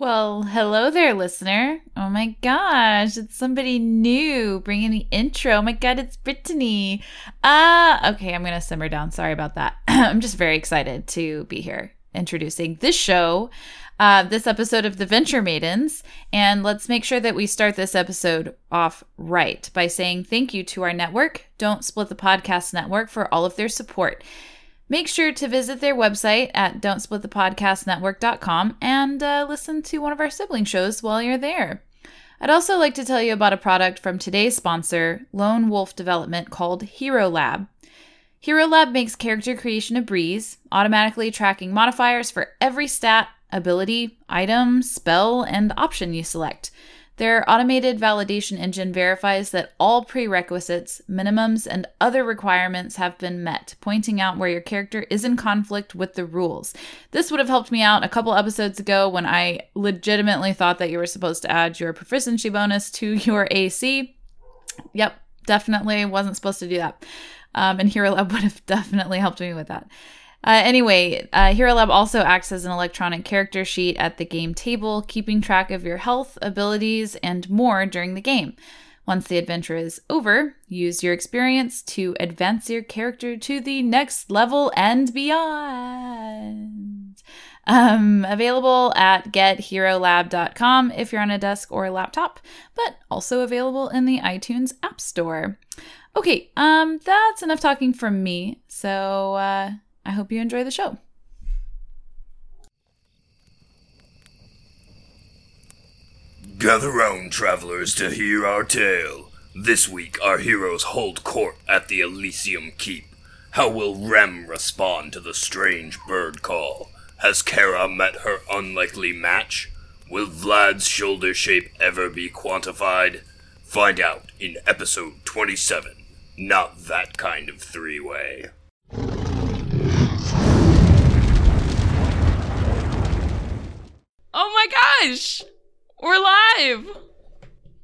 Well, hello there, listener. Oh my gosh, it's somebody new bringing the intro. Oh my god, it's Brittany. Uh, okay, I'm gonna simmer down. Sorry about that. I'm just very excited to be here introducing this show, uh, this episode of The Venture Maidens. And let's make sure that we start this episode off right by saying thank you to our network, Don't Split the Podcast Network, for all of their support. Make sure to visit their website at don'tsplitthepodcastnetwork.com and uh, listen to one of our sibling shows while you're there. I'd also like to tell you about a product from today's sponsor, Lone Wolf Development, called Hero Lab. Hero Lab makes character creation a breeze, automatically tracking modifiers for every stat, ability, item, spell, and option you select. Their automated validation engine verifies that all prerequisites, minimums, and other requirements have been met, pointing out where your character is in conflict with the rules. This would have helped me out a couple episodes ago when I legitimately thought that you were supposed to add your proficiency bonus to your AC. Yep, definitely wasn't supposed to do that. Um, and Hero Lab would have definitely helped me with that. Uh, anyway, uh, Hero Lab also acts as an electronic character sheet at the game table, keeping track of your health, abilities, and more during the game. Once the adventure is over, use your experience to advance your character to the next level and beyond. Um, available at getherolab.com if you're on a desk or a laptop, but also available in the iTunes App Store. Okay, um, that's enough talking from me. So, uh, I hope you enjoy the show. Gather round, travelers, to hear our tale. This week, our heroes hold court at the Elysium Keep. How will Rem respond to the strange bird call? Has Kara met her unlikely match? Will Vlad's shoulder shape ever be quantified? Find out in episode 27. Not that kind of three way. Oh my gosh! We're live!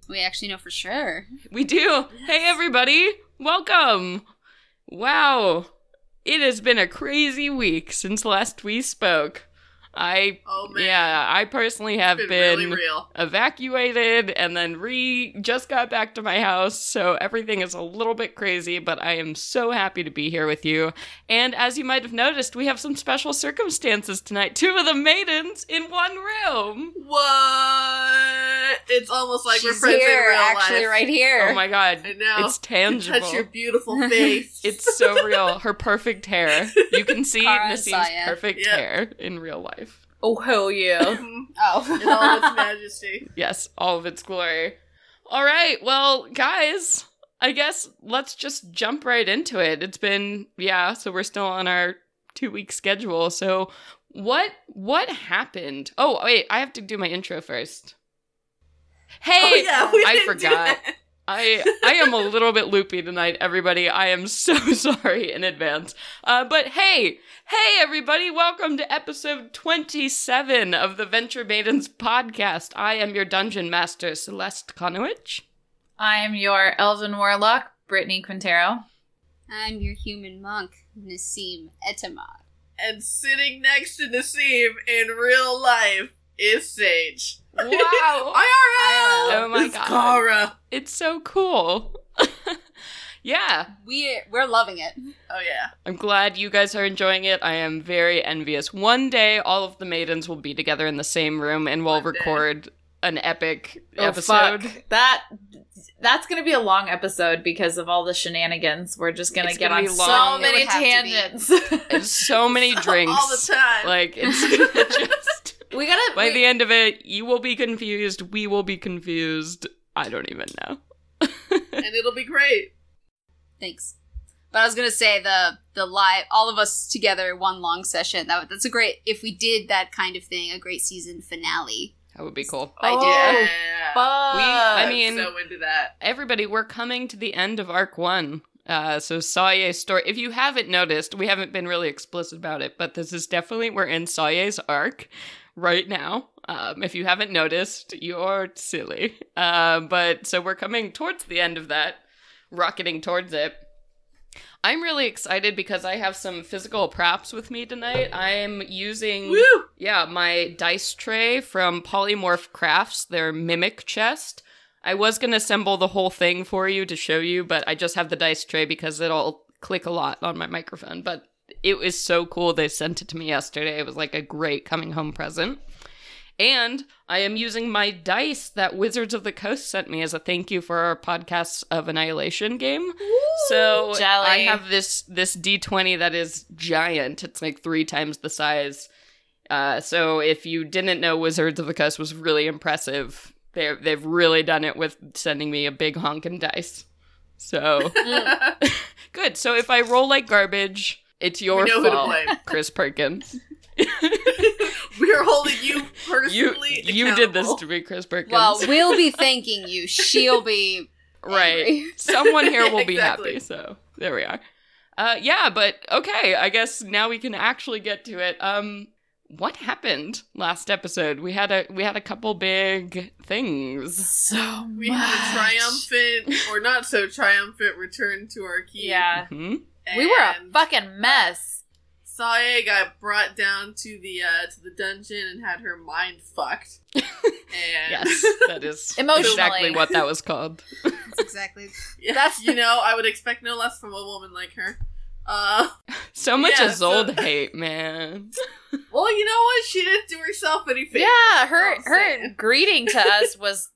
We actually know for sure. We do. Hey, everybody. Welcome. Wow. It has been a crazy week since last we spoke. I Oh yeah, I personally have It's been, been really real. evacuated and then re just got back to my house, so everything is a little bit crazy, but I am so happy to be here with you. And as you might have noticed, we have some special circumstances tonight. Two of the maidens in one room. What? It's almost like we're She's friends here, in real actually, life. right here. Oh my god. I know. It's tangible. Touch your beautiful face. It's so real. Her perfect hair. You can see Cara and Nassim's perfect Yeah. hair in real life. Oh, hell yeah. Oh. in all its oh. majesty. Yes, all of its glory. All right, well, guys, I guess let's just jump right into it. It's been yeah, so we're still on our two week schedule. So what what happened? Oh wait, I have to do my intro first. Hey, oh yeah, we I didn't do forgot. that. I I am a little bit loopy tonight, everybody. I am so sorry in advance. Uh, but hey, hey, everybody! Welcome to episode twenty-seven of the Venture Maidens podcast. I am your dungeon master, Celeste Conowitch. I am your elven warlock, Brittany Quintero. I'm your human monk, Nassim Etamad. And sitting next to Nassim in real life is Sage. Wow, IRL. Oh my it's God. Kara. it's so cool. yeah, We we're loving it. Oh yeah. I'm glad you guys are enjoying it. I am very envious. One day, all of the maidens will be together in the same room, and we'll One day. record an epic Oh, episode. fuck. That that's gonna be a long episode because of all the shenanigans. We're just gonna get gonna on be so many It would have to be. tangents. There's so many drinks. all the time. Like it's just we gotta by we- the end of it, you will be confused. We will be confused. I don't even know. and it'll be great. Thanks. But I was gonna say the the live all of us together one long session. That that's a great if we did that kind of thing, a great season finale. That would be cool. Oh, yeah. We- I I'm mean- so into that. Everybody, we're coming to the end of arc one. Uh, so Saye's story. If you haven't noticed, we haven't been really explicit about it, but this is definitely we're in Saye's arc right now. Um, if you haven't noticed, you're silly. Uh, but so we're coming towards the end of that, rocketing towards it. I'm really excited because I have some physical props with me tonight. I'm using Woo! yeah, my dice tray from Polymorph Crafts, their mimic chest. I was going to assemble the whole thing for you to show you, but I just have the dice tray because it'll click a lot on my microphone. But it was so cool. They sent it to me yesterday. It was like a great coming home present. And I am using my dice that Wizards of the Coast sent me as a thank you for our podcast of Annihilation game. So Jelly. I have this this D20 that is giant. It's like three times the size. Uh, so if you didn't know Wizards of the Coast was really impressive, they they've really done it with sending me a big honkin' dice. So good. So if I roll like garbage, it's your we know who to fault, blame. Chris Perkins. We're holding you You personally. you did this to me, Chris Perkins. Well, we'll be thanking you. She'll be right. angry. Someone here will be Exactly. happy. So there we are. Uh, yeah, but okay. I guess now we can actually get to it. Um, what happened last episode? We had a we had a couple big things. So We had a triumphant or not so triumphant return to our key. Yeah. Hmm? We were a fucking mess. Sae got brought down to the uh to the dungeon and had her mind fucked. and Yes, that is Emotionally. exactly what that was called. That's exactly. Yeah, That's- you know, I would expect no less from a woman like her. Uh, So much Yeah, so- hate, man. well, you know what? She didn't do herself any favors. Yeah, her her saying. greeting to us was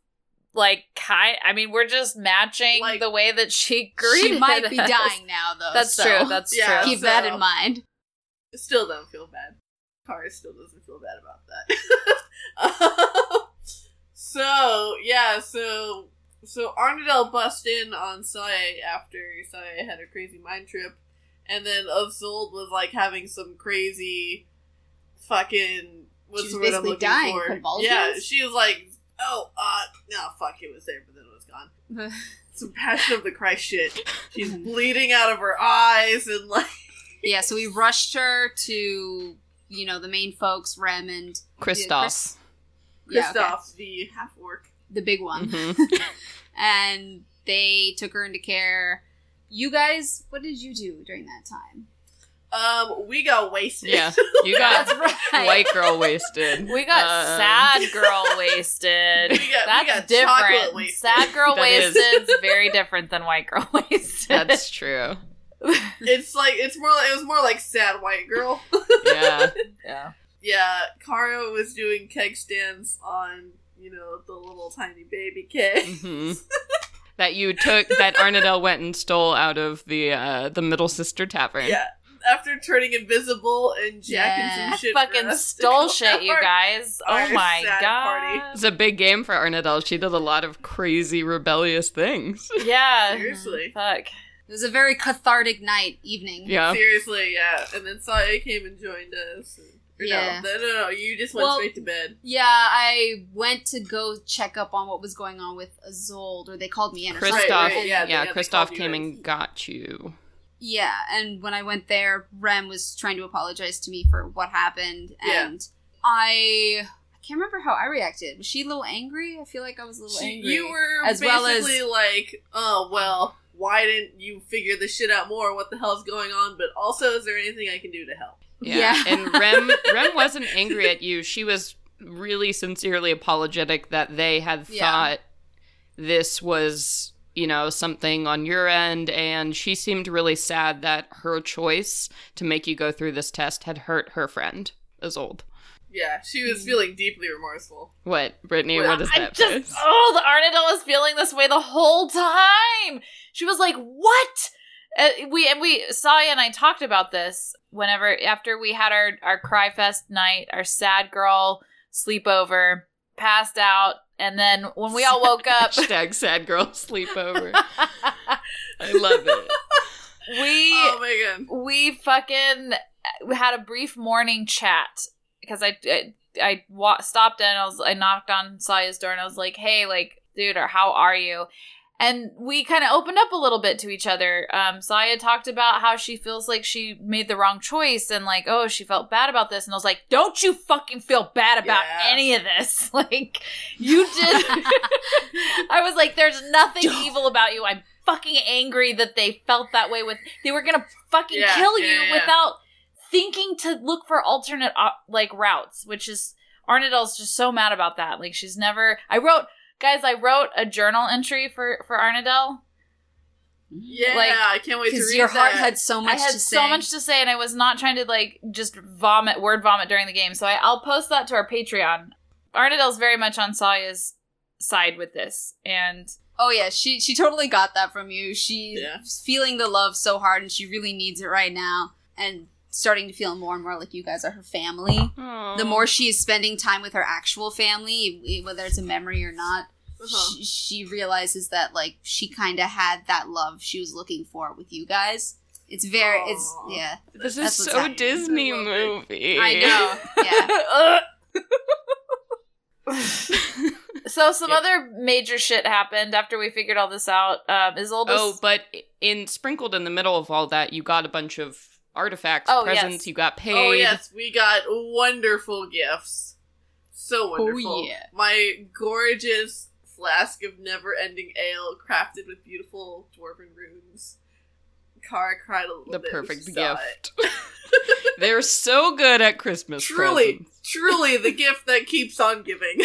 like kind. I mean, we're just matching Like- the way that she greeted. She might be us. dying now, though. That's so true. That's Yeah. true. keep that in mind. Still don't feel bad. Kara still doesn't feel bad about that. so yeah, so so Arnadel bust in on Sae after Sae had a crazy mind trip, and then Isolde was like having some crazy fucking what's She was the word I'm basically looking dying, for? convulsions? Yeah, she was like, oh, uh, no, fuck, it was there, but then it was gone. Some Passion of the Christ shit. She's bleeding out of her eyes and like. yeah, so we rushed her to you know the main folks, Rem and Kristoff. Chris- yeah, okay. The half orc. the big one, Mhm. and they took her into care. You guys, what did you do during that time? Um, we got wasted. Yeah, you got That's right. white girl wasted. We got Um, sad girl wasted. We got- we That's got chocolate different. wasted. Sad girl That is. wasted is very different than white girl wasted. That's true. It's like it's more. Like, it was more like sad white girl. Yeah. yeah. yeah, Kara was doing keg stands on you know the little tiny baby keg. hmm that you took that Arnadel went and stole out of the uh, the Middle Sister Tavern. Yeah, after turning invisible and jacking Yeah. some I shit. for fucking us stole go shit, you out. guys. Oh our my sad party. god. It's a big game for Arnadel. She did a lot of crazy rebellious things. Yeah. Seriously. Fuck. It was a very cathartic night, evening. Yeah. Seriously, yeah. And then Sae came and joined us. And, Yeah. No, no, no, no, you just went Well- straight to bed. Yeah, I went to go check up on what was going on with Isolde, or they called me in. Or Kristoff, something. Right, right, And- yeah. yeah, they- they Kristoff called you came and got you. Yeah, and when I went there, Rem was trying to apologize to me for what happened, Yeah. and I I can't remember how I reacted. Was she a little angry? I feel like I was a little She- angry. You were as well as- basically like, oh well, why didn't you figure this shit out more? What the hell's going on? But also, is there anything I can do to help? Yeah. Yeah. and Rem Rem wasn't angry at you. She was really sincerely apologetic that they had Yeah. thought this was, you know, something on your end and she seemed really sad that her choice to make you go through this test had hurt her friend Isolde. Yeah, she was feeling deeply remorseful. What, Brittany, Well, what is I that just face? oh, the Arnadel was feeling this way the whole time. She was like, "What?" Uh, we and we Saya and I talked about this whenever after we had our our cry fest night, our sad girl sleepover, passed out, and then when we all woke up, Hashtag sad girl sleepover. I love it. we Oh my god. we fucking we had a brief morning chat because I I, I wa- stopped and I was I knocked on Saya's door and I was like, "Hey, like, dude, or how are you?" And we kind of opened up a little bit to each other. Um, Saya talked about how she feels like she made the wrong choice and like, oh, she felt bad about this. And I was like, don't you fucking feel bad about Yeah. any of this. Like, you did. I was like, there's nothing evil about you. I'm fucking angry that they felt that way with they were gonna fucking Yeah, kill you yeah, yeah. without thinking to look for alternate uh, like routes, which is Arnadel's just so mad about that. Like she's never. I wrote, guys, I wrote a journal entry for for Arnadel. Yeah, Like, I can't wait to Because read your heart had so much I had to say. so much to say, and I was not trying to like just vomit word vomit during the game. So I, I'll post that to our Patreon. Arnadel's very much on Saya's side with this, and Oh yeah, she she totally got that from you. She's Yeah. feeling the love so hard, and she really needs it right now, and starting to feel more and more like you guys are her family. Aw. The more she is spending time with her actual family, whether it's a memory or not, Uh-huh. she, she realizes that like she kind of had that love she was looking for with you guys. It's very, it's yeah. This is so happening. Disney I movie. I know. Yeah. so some Yep. other major shit happened after we figured all this out. Um, Isolde. Oh, but in sprinkled in the middle of all that, you got a bunch of artifacts, Oh, presents. yes. You got paid. Oh yes, we got wonderful gifts. So wonderful. yeah. My gorgeous flask of never-ending ale, crafted with beautiful dwarven runes. Kara cried a little the bit. when perfect she saw it. gift. They're so good at Christmas Truly, presents. truly, the gift that keeps on giving.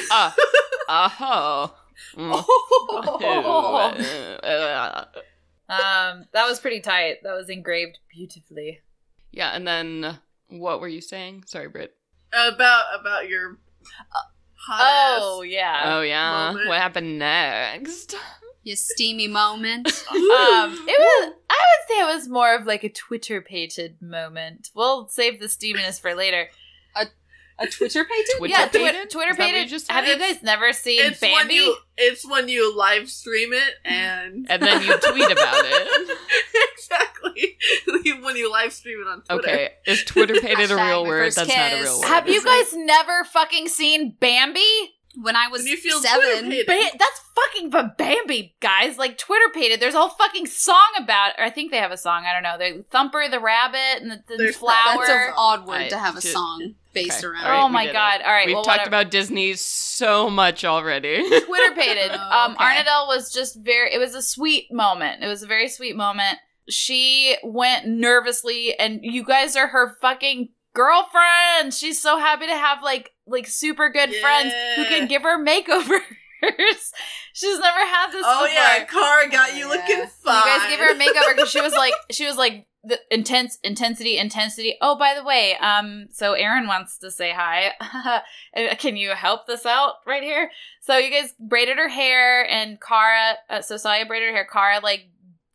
Ah, uh-huh. Mm. um, that was pretty tight. That was engraved beautifully. Yeah, and then what were you saying? Sorry, Britt. about about your hot Oh yeah. Oh yeah, moment. what happened next? Your steamy moment. Um, it was. I would say it was more of like a Twitter pated moment. We'll save the steaminess for later. A Twitter page? Twitter yeah, twi- Twitter Is that what you pated. just Have you guys never seen It's when Bambi? you it's when you live stream it and And then you tweet about it. exactly when you live stream it on Twitter. Okay, is Twitter pated a real my word? first That's not a real word. Have you It's like- guys never fucking seen Bambi? When I was When you feel seven. Ba- that's fucking but Bambi, guys. Like Twitter pated. There's a whole fucking song about. Or I think they have a song. I don't know. They Thumper the rabbit and the, the There's flower. That's an odd word I to have a did- song based Okay. around. All right, oh my did it. god! All right, We've well, talked whatever. about Disney so much already. Twitter pated. Oh, um, okay. Arnadel was just very. It was a sweet moment. It was a very sweet moment. She went nervously, and you guys are her fucking girlfriend. She's so happy to have like like super good friends who Yeah. can give her makeovers. She's never had this. Oh before. yeah, Kara got you yeah. looking You fine. You guys give her a makeover because she was like she was like the intense intensity intensity. Oh, by the way, um, so Aaron wants to say hi. Uh, Can you help this out right here? So you guys braided her hair, and Kara. Uh, so Saya braided her hair. Kara like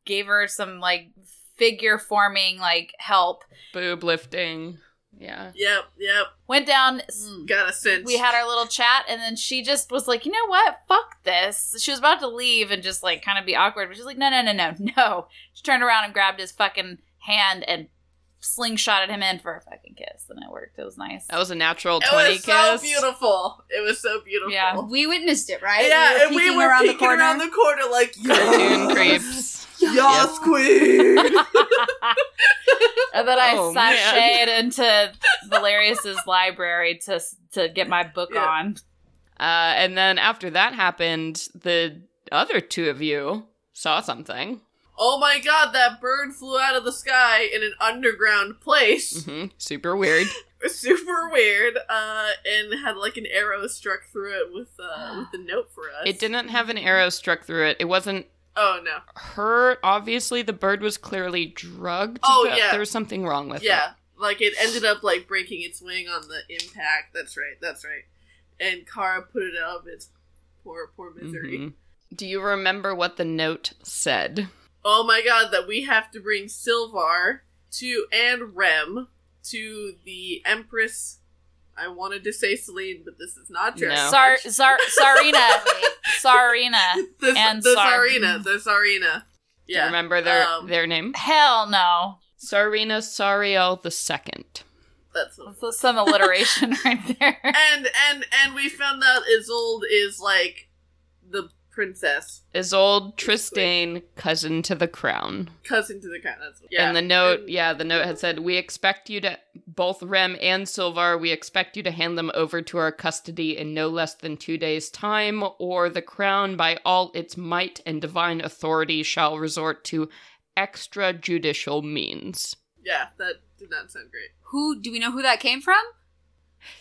gave her some like figure forming like help. Boob lifting. Yeah. Yep, yep. Went down. Mm. Got a cinch. We had our little chat, and then she just was like, "You know what? Fuck this." She was about to leave and just like kind of be awkward, but she's like, "No, no, no, no, no." She turned around and grabbed his fucking hand and slingshotted him in for a fucking kiss, and it worked. It was nice. That was a natural sweet kiss. It 20 was so beautiful. It was so beautiful. Yeah. We witnessed it, right? Yeah, we and we were around peeking the corner. around the corner like Cartoon yes, creeps. Yes, queen. and then I Oh, sashayed into Valerius's library to to get my book Yeah. on. Uh, and then after that happened, the other two of you saw something. Oh my god, that bird flew out of the sky in an underground place. hmm Super weird. Super weird. Uh, and had like an arrow struck through it with uh with a note for us. It didn't have an arrow struck through it. It wasn't Oh no. Her Obviously, the bird was clearly drugged. Oh, yeah. There was something wrong with it. Yeah, like it ended up like breaking its wing on the impact. That's right. That's right. And Kara put it out of its poor, poor misery. Mhm. Do you remember what the note said? Oh my god, that we have to bring Silvar to and Rem to the Empress. I wanted to say Celine, but this is not true. No. Sar, Sar, Sarina, Sarina. the, and the Sar- Tsarina, the Tsarina. Do you Yeah. remember their um, their name? Hell no. Sarina Sariel the Second. That's That's some alliteration right there. and and and we found out Isolde is like the princess, Isolde Tristane, cousin to the crown. cousin to the crown. That's yeah. and the note, and- yeah, the note had said, "We expect you to both Rem and Silvar. We expect you to hand them over to our custody in no less than two days' time, or the crown, by all its might and divine authority, shall resort to extrajudicial means." yeah, that did not sound great. Who do we know who that came from?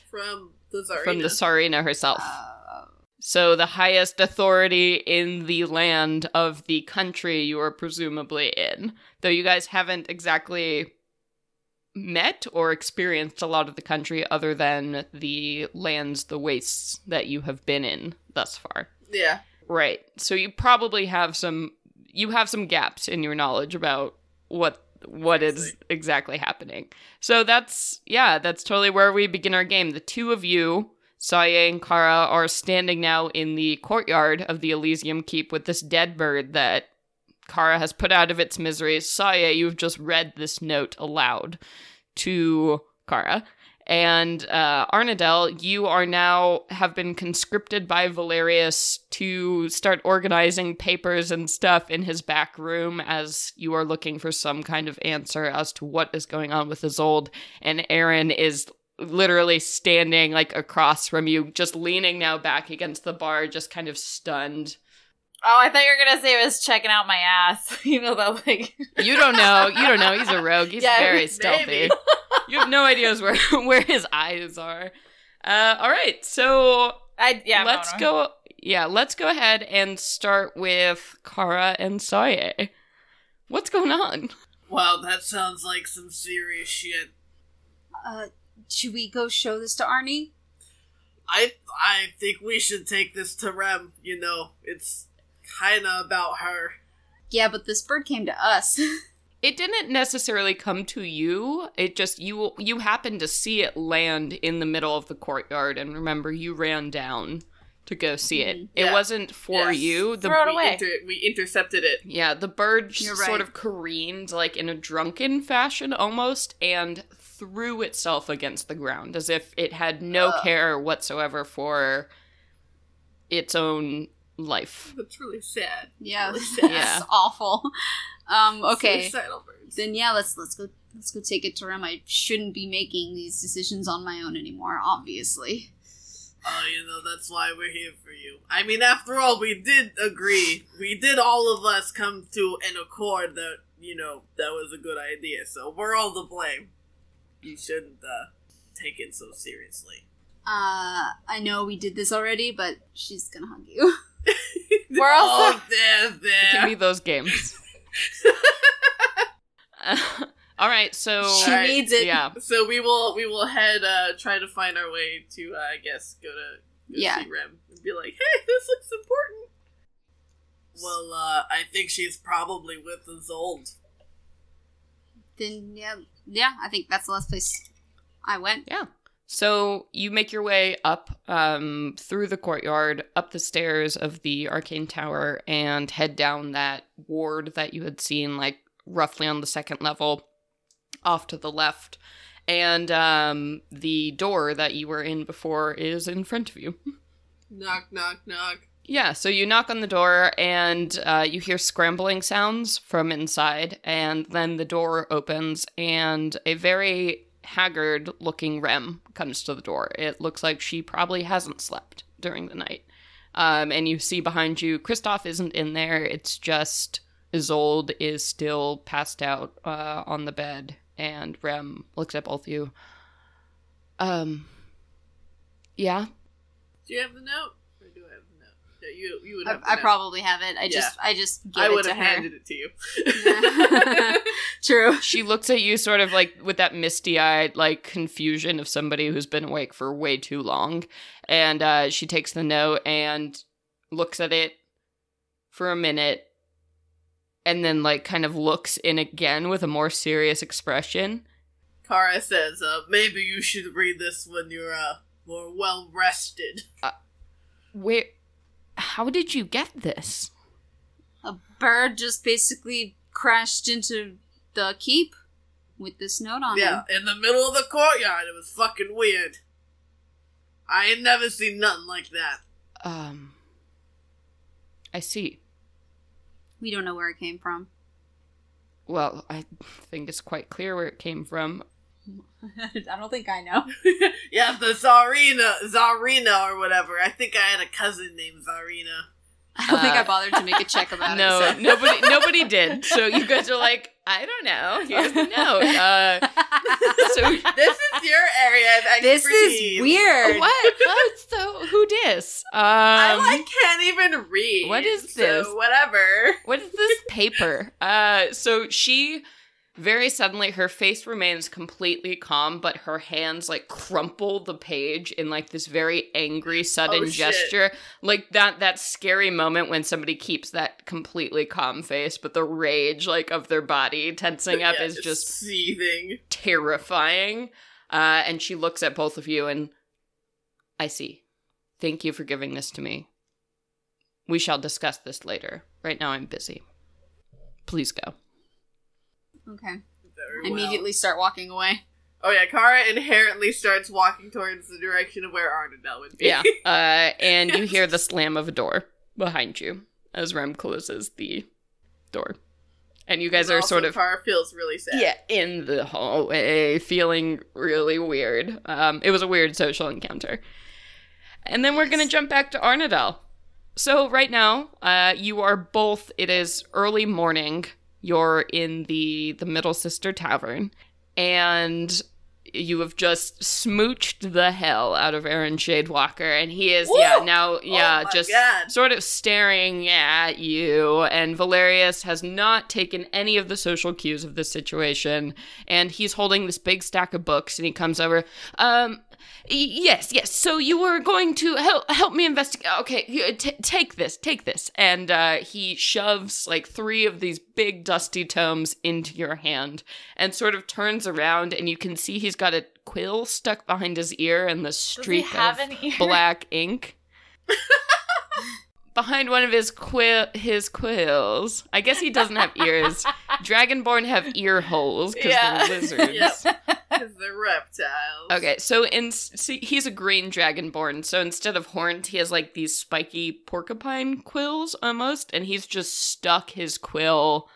From the Tsarina. From the Tsarina herself. Uh, So the highest authority in the land of the country you are presumably in. Though you guys haven't exactly met or experienced a lot of the country other than the lands, the wastes that you have been in thus far. yeah. Right. So you probably have some you have some gaps in your knowledge about what what is exactly happening. So that's yeah, that's totally where we begin our game. The two of you, Saya and Kara, are standing now in the courtyard of the Elysium Keep with this dead bird that Kara has put out of its misery. Saya, you've just read this note aloud to Kara. And uh, Arnadel, you are now have been conscripted by Valerius to start organizing papers and stuff in his back room as you are looking for some kind of answer as to what is going on with Isolde. And Aaron is literally standing like across from you, just leaning now back against the bar, just kind of stunned. Oh, I thought you were gonna say it was checking out my ass. you know that like You don't know. You don't know. He's a rogue. He's Yeah, very maybe. stealthy. you have no ideas where where his eyes are. Uh, all right, so I yeah. let's no, no. go. Yeah, let's go ahead and start with Kara and Saye. What's going on? Wow, that sounds like some serious shit. uh, should we go show this to Arnie? I I think we should take this to Rem. You know, it's kind of about her. Yeah, but this bird came to us. It didn't necessarily come to you. It just you you happened to see it land in the middle of the courtyard, and remember you ran down to go see it. Mm-hmm. It Yeah. wasn't for Yes. you. The Throw it we, away. inter- we intercepted it. Yeah, the bird You're sort of careened like in a drunken fashion almost and threw itself against the ground as if it had no Ugh. care whatsoever for its own life. That's really sad. yeah, Really sad. Yeah. awful. Um, okay, birds. then yeah, let's let's go let's go take it to Rem. I shouldn't be making these decisions on my own anymore. Obviously. Oh, you know, that's why we're here for you. I mean, after all, we did agree. We did all of us come to an accord that, you know, that was a good idea. So we're all to blame. You shouldn't, uh, take it so seriously. Uh, I know we did this already, but she's gonna hug you. We're also- Oh, there, It can be those games. All right, so She Alright, needs it. yeah, So we will, we will head, uh, try to find our way to, uh, I guess, go to, go Yeah. see Rem and be like, hey, this looks important. Well, uh, I think she's probably with Isolde. Then yeah, yeah. I think that's the last place I went. Yeah. So you make your way up um, through the courtyard, up the stairs of the arcane tower, and head down that ward that you had seen, like roughly on the second level, off to the left. And um, the door that you were in before is in front of you. Knock, knock, knock. Yeah, so you knock on the door and uh, you hear scrambling sounds from inside, and then the door opens and a very haggard looking Rem comes to the door. It looks like she probably hasn't slept during the night. Um, and you see behind you, Kristoff isn't in there, it's just Isolde is still passed out uh, on the bed, and Rem looks at both of you. Um, yeah, Do you have the note? Or do I have the note? Yeah, you, you would I, have the I probably have it. I just I just gave I it would to have her. handed it to you. True. she looks at you sort of like with that misty-eyed like confusion of somebody who's been awake for way too long and uh, she takes the note and looks at it for a minute and then like kind of looks in again with a more serious expression Kara says, uh, maybe you should read this when you're, uh, more well rested. where how did you get this A bird just basically crashed into the keep with this note on it. Yeah, it. in the middle of the courtyard. It was fucking weird. I ain't never seen nothing like that. um I see. We don't know where it came from. Well, I think it's quite clear where it came from. I don't think I know. yeah, the Zarina, Zarina or whatever. I think I had a cousin named Zarina. I don't think Uh, I bothered to make a check about no, it. so- nobody, nobody did. So you guys are like, I don't know. Here's the note. Uh, so This is your area of expertise. this is weird. what? What? So who dis? Um, I like can't even read. what is so this? whatever. What is this paper? Uh, so she very suddenly her face remains completely calm, but her hands like crumple the page in like this very angry, sudden Oh, gesture, like that that scary moment when somebody keeps that completely calm face, but the rage like of their body tensing up Yeah, is just seething. terrifying. Uh, and she looks at both of you and I see. Thank you for giving this to me. We shall discuss this later. Right now I'm busy. Please go. Okay. Very well. Immediately start walking away. Oh yeah, Kara inherently starts walking towards the direction of where Arnadel would be. Yeah. Uh, and you hear the slam of a door behind you as Rem closes the door. And you guys are Also, sort of Kara feels really sad. yeah in the hallway feeling really weird um it was a weird social encounter and then we're gonna jump back to arnadel so right now uh you are both it is early morning you're in the the middle sister tavern and you have just smooched the hell out of Aaron Shadewalker, and he is yeah now yeah Oh just God. sort of staring at you. And Valerius has not taken any of the social cues of this situation, and he's holding this big stack of books, and he comes over. Um, yes, yes. So you were going to help help me investigate. Okay, t- take this, take this, and uh, he shoves like three of these big dusty tomes into your hand, and sort of turns around, and you can see he's got a quill stuck behind his ear and the streak of black ink. Behind one of his quill, his quills. I guess he doesn't have ears. Dragonborn have ear holes because Yeah. they're lizards. Yep. Because they're reptiles. Okay, so in see, he's a green dragonborn. So instead of horns, he has like these spiky porcupine quills almost, and he's just stuck his quill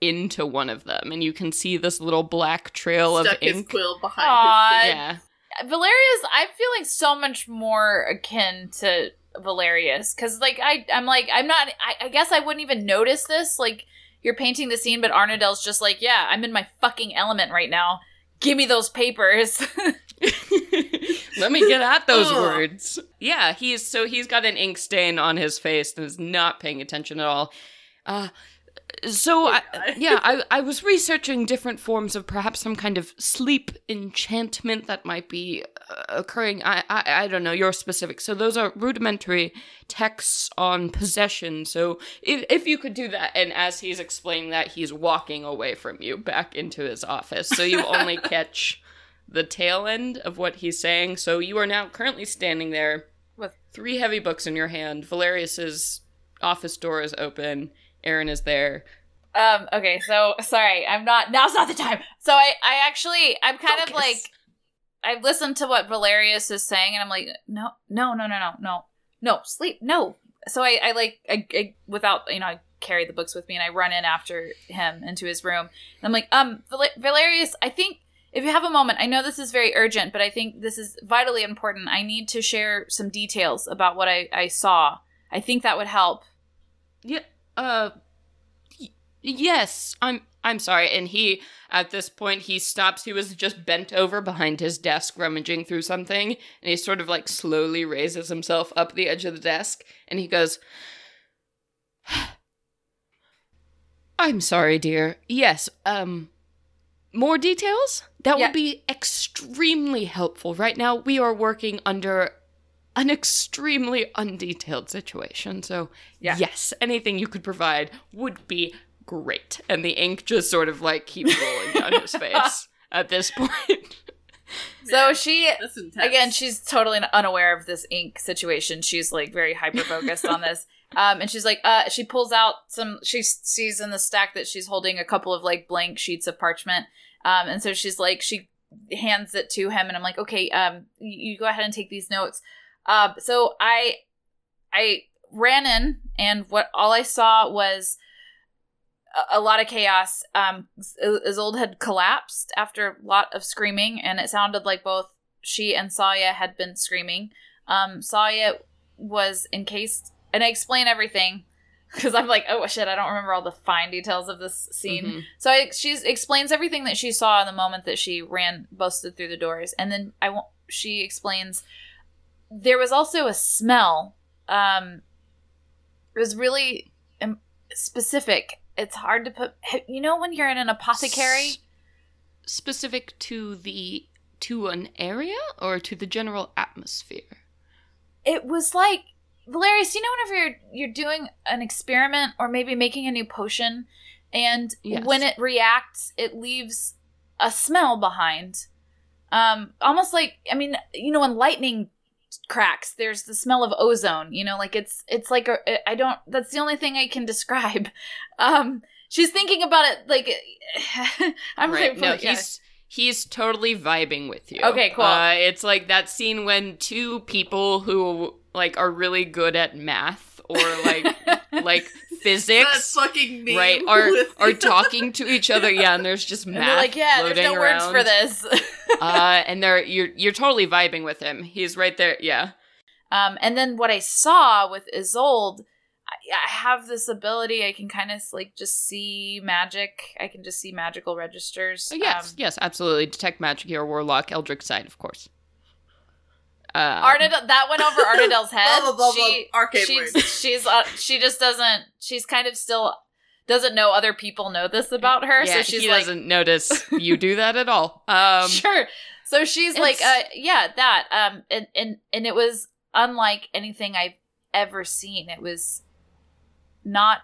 into one of them, and you can see this little black trail Stuck of his ink. quill behind Aw, yeah, Valerius, I feel like so much more akin to Valerius because, like, I, I'm like, I'm not. I, I guess I wouldn't even notice this. Like, you're painting the scene, but Arnadel's just like, yeah, I'm in my fucking element right now. Give me those papers. Let me get at those Ugh. words. Yeah, he's so he's got an ink stain on his face and is not paying attention at all. Uh so I, yeah, I I was researching different forms of perhaps some kind of sleep enchantment that might be occurring. I, I I don't know your specifics. So those are rudimentary texts on possession. So if if you could do that, and as he's explaining that, he's walking away from you back into his office. So you only catch the tail end of what he's saying. So you are now currently standing there with three heavy books in your hand. Valerius's office door is open. Aaron is there. um. Okay. So sorry, I'm not. Now's not the time. So I, I actually, I'm kind of like, I listened to what Valerius is saying, and I'm like, no, no, no, no, no, no, no, sleep, no. So I, I like, I, I without, you know, I carry the books with me, and I run in after him into his room. And I'm like, um, Val- Valerius, I think if you have a moment, I know this is very urgent, but I think this is vitally important. I need to share some details about what I, I saw. I think that would help. Yeah. Uh. y- yes. I'm. I'm sorry. And he, at this point, he stops. He was just bent over behind his desk, rummaging through something, and he sort of like slowly raises himself up the edge of the desk, and he goes. I'm sorry, dear. Yes, um, more details? That Yeah. would be extremely helpful. Right now, we are working under an extremely undetailed situation. So, Yeah. yes, anything you could provide would be great. And the ink just sort of like keeps rolling down his face at this point. So she again she's totally unaware of this ink situation. She's like very hyper focused on this. Um and she's like uh she pulls out some she sees in the stack that she's holding a couple of like blank sheets of parchment. Um and so she's like she hands it to him and i'm like okay um you, you go ahead and take these notes. Uh so i i ran in, and what all I saw was a, a lot of chaos. Um, Isolde had collapsed after a lot of screaming, and it sounded like both she and Saya had been screaming. Um, Saya was encased, and I explain everything because I'm like, oh shit, I don't remember all the fine details of this scene. Mhm. So I, she explains everything that she saw in the moment that she ran, busted through the doors, and then I won't. She explains there was also a smell. Um, it was really um, specific. It's hard to put. You know when you're in an apothecary. S- specific to the to an area or to the general atmosphere. it was like Valerius, you know, whenever you're you're doing an experiment or maybe making a new potion, and Yes. when it reacts, it leaves a smell behind. Um, almost like I mean, you know, when lightning cracks, there's the smell of ozone. You know, like it's it's like a, I don't. That's the only thing I can describe. Um, she's thinking about it like I'm right. No, yeah. he's he's totally vibing with you. Okay, cool. Uh, it's like that scene when two people who like are really good at math or like like physics. fucking Right, are are talking to each other, yeah, and there's just math like, yeah, there's no words for this. uh, and they're you're you're totally vibing with him. He's right there, yeah. Um, and then what I saw with Isolde, I, I have this ability. I can kind of like just see magic. I can just see magical registers. Oh, yes, Um, yes, absolutely. Detect magic here, warlock, eldritch sight, of course. Uh, Arnadel, that went over Arnadel's head. Blah, blah, blah, she, Arcade she's, word. she's, uh, she just doesn't. She's kind of still doesn't know other people know this about her. yeah, so she's he like, doesn't notice you do that at all. Um, sure. So she's like, uh, yeah, that. Um, and and and it was unlike anything I've ever seen. It was not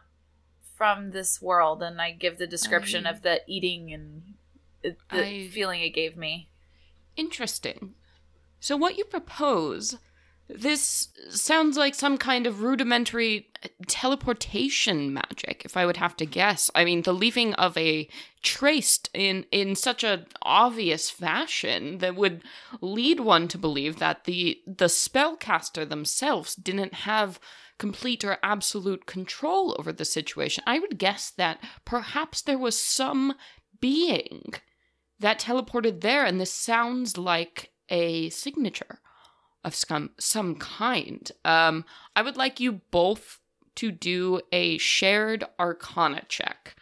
from this world, and I give the description I- of the eating and the I- feeling it gave me. Interesting. So, what you propose, this sounds like some kind of rudimentary teleportation magic, if I would have to guess. I mean, the leaving of a trace in, in such a obvious fashion that would lead one to believe that the, the spellcaster themselves didn't have complete or absolute control over the situation. I would guess that perhaps there was some being that teleported there, and this sounds like a signature of some some kind. Um, I would like you both to do a shared Arcana check.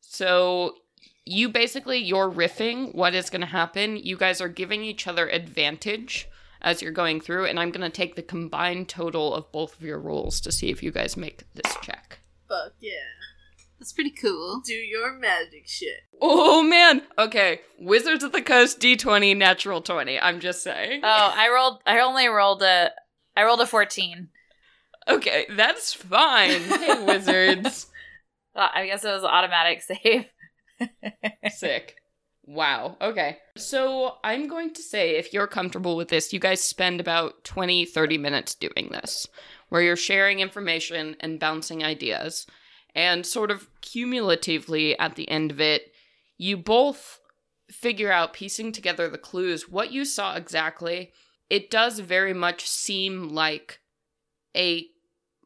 So you basically you're riffing what is going to happen. You guys are giving each other advantage as you're going through, and I'm going to take the combined total of both of your rolls to see if you guys make this check. Fuck yeah. That's pretty cool. Do your magic shit. Oh man. Okay. Wizards of the Coast D20 natural 20. I'm just saying. Oh, I rolled. I only rolled a. I rolled a fourteen. Okay, that's fine. Hey, wizards. Uh, I guess it was automatic save. Sick. Wow. Okay. So I'm going to say, if you're comfortable with this, you guys spend about 20, 30 minutes doing this, where you're sharing information and bouncing ideas. And sort of cumulatively at the end of it, you both figure out, piecing together the clues, what you saw exactly. It does very much seem like a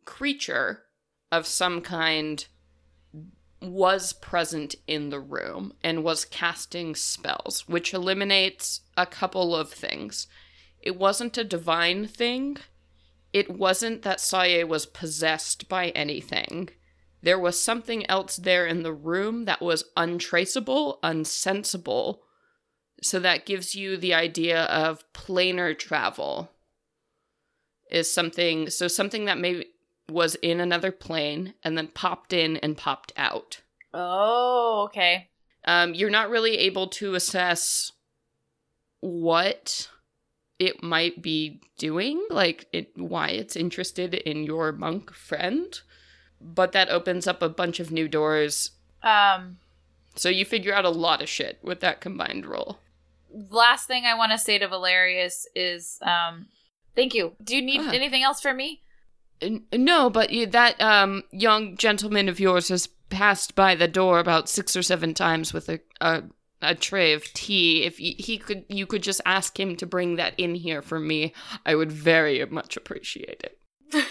creature of some kind was present in the room and was casting spells, which eliminates a couple of things. It wasn't a divine thing. It wasn't that Saye was possessed by anything. There was something else there in the room that was untraceable, unsensible. So that gives you the idea of planar travel. Is something so something that maybe was in another plane and then popped in and popped out. Oh, okay. Um, you're not really able to assess what it might be doing, like it, why it's interested in your monk friend, but that opens up a bunch of new doors. Um, So you figure out a lot of shit with that combined roll. last thing I want to say to Valerius is, um, thank you. Do you need Ah. anything else from me? N- No, but that um young gentleman of yours has passed by the door about six or seven times with a a, a tray of tea. If he, he could, you could just ask him to bring that in here for me. I would very much appreciate it.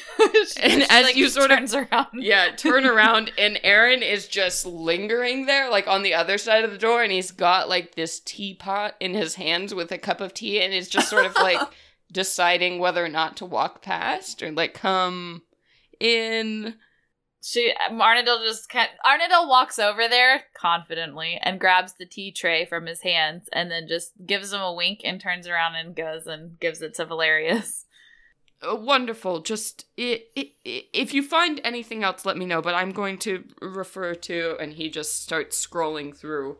And She, as like, you sort of turns around, Yeah, turn around and Aaron is just lingering there, like on the other side of the door, and he's got like this teapot in his hands with a cup of tea, and is just sort of like deciding whether or not to walk past or like come in. she Arnadel just kind Arnadel walks over there confidently and grabs the tea tray from his hands and then just gives him a wink and turns around and goes and gives it to Valerius. Uh, wonderful. Just if you find anything else, let me know. But I'm going to refer to, and he just starts scrolling through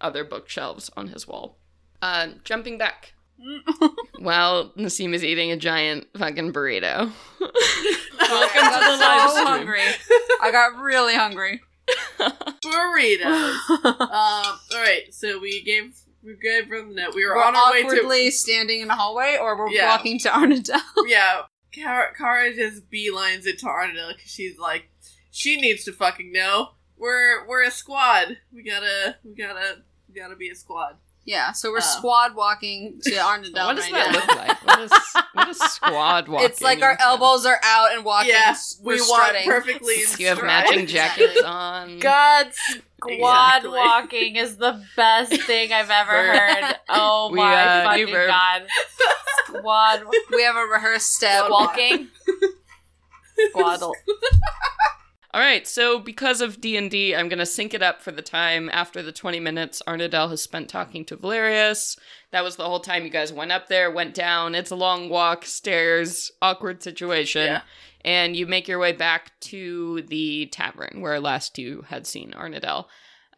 other bookshelves on his wall. Uh, jumping back. While Nassim is eating a giant fucking burrito. Welcome to the so live stream. hungry. I got really hungry. Burritos. um, all right, so we gave we gave them the note. We were, We're on our way to awkwardly standing in a hallway, or we're Yeah. walking to Arnadel. yeah. Kara, Kara just beelines it to Arnadel because she's like, she needs to fucking know. We're we're a squad. We gotta we gotta we gotta be a squad. yeah, so we're Oh. squad walking to Arnadel what does right that now. look like? What is, what is squad walking? It's like our entail? elbows are out and walking. yeah, we we're walk strutting. perfectly. In You have matching jackets on. God, squad Exactly. walking is the best thing I've ever heard. Oh We, my uh, fucking new verb. god. Squad We have a rehearsed step. Squad walking. Squaddle. All right, so because of D and D, I'm gonna sync it up for the time after the 20 minutes Arnadel has spent talking to Valerius. That was the whole time you guys went up there, went down. It's a long walk, stairs, awkward situation, Yeah. And you make your way back to the tavern where last you had seen Arnadel.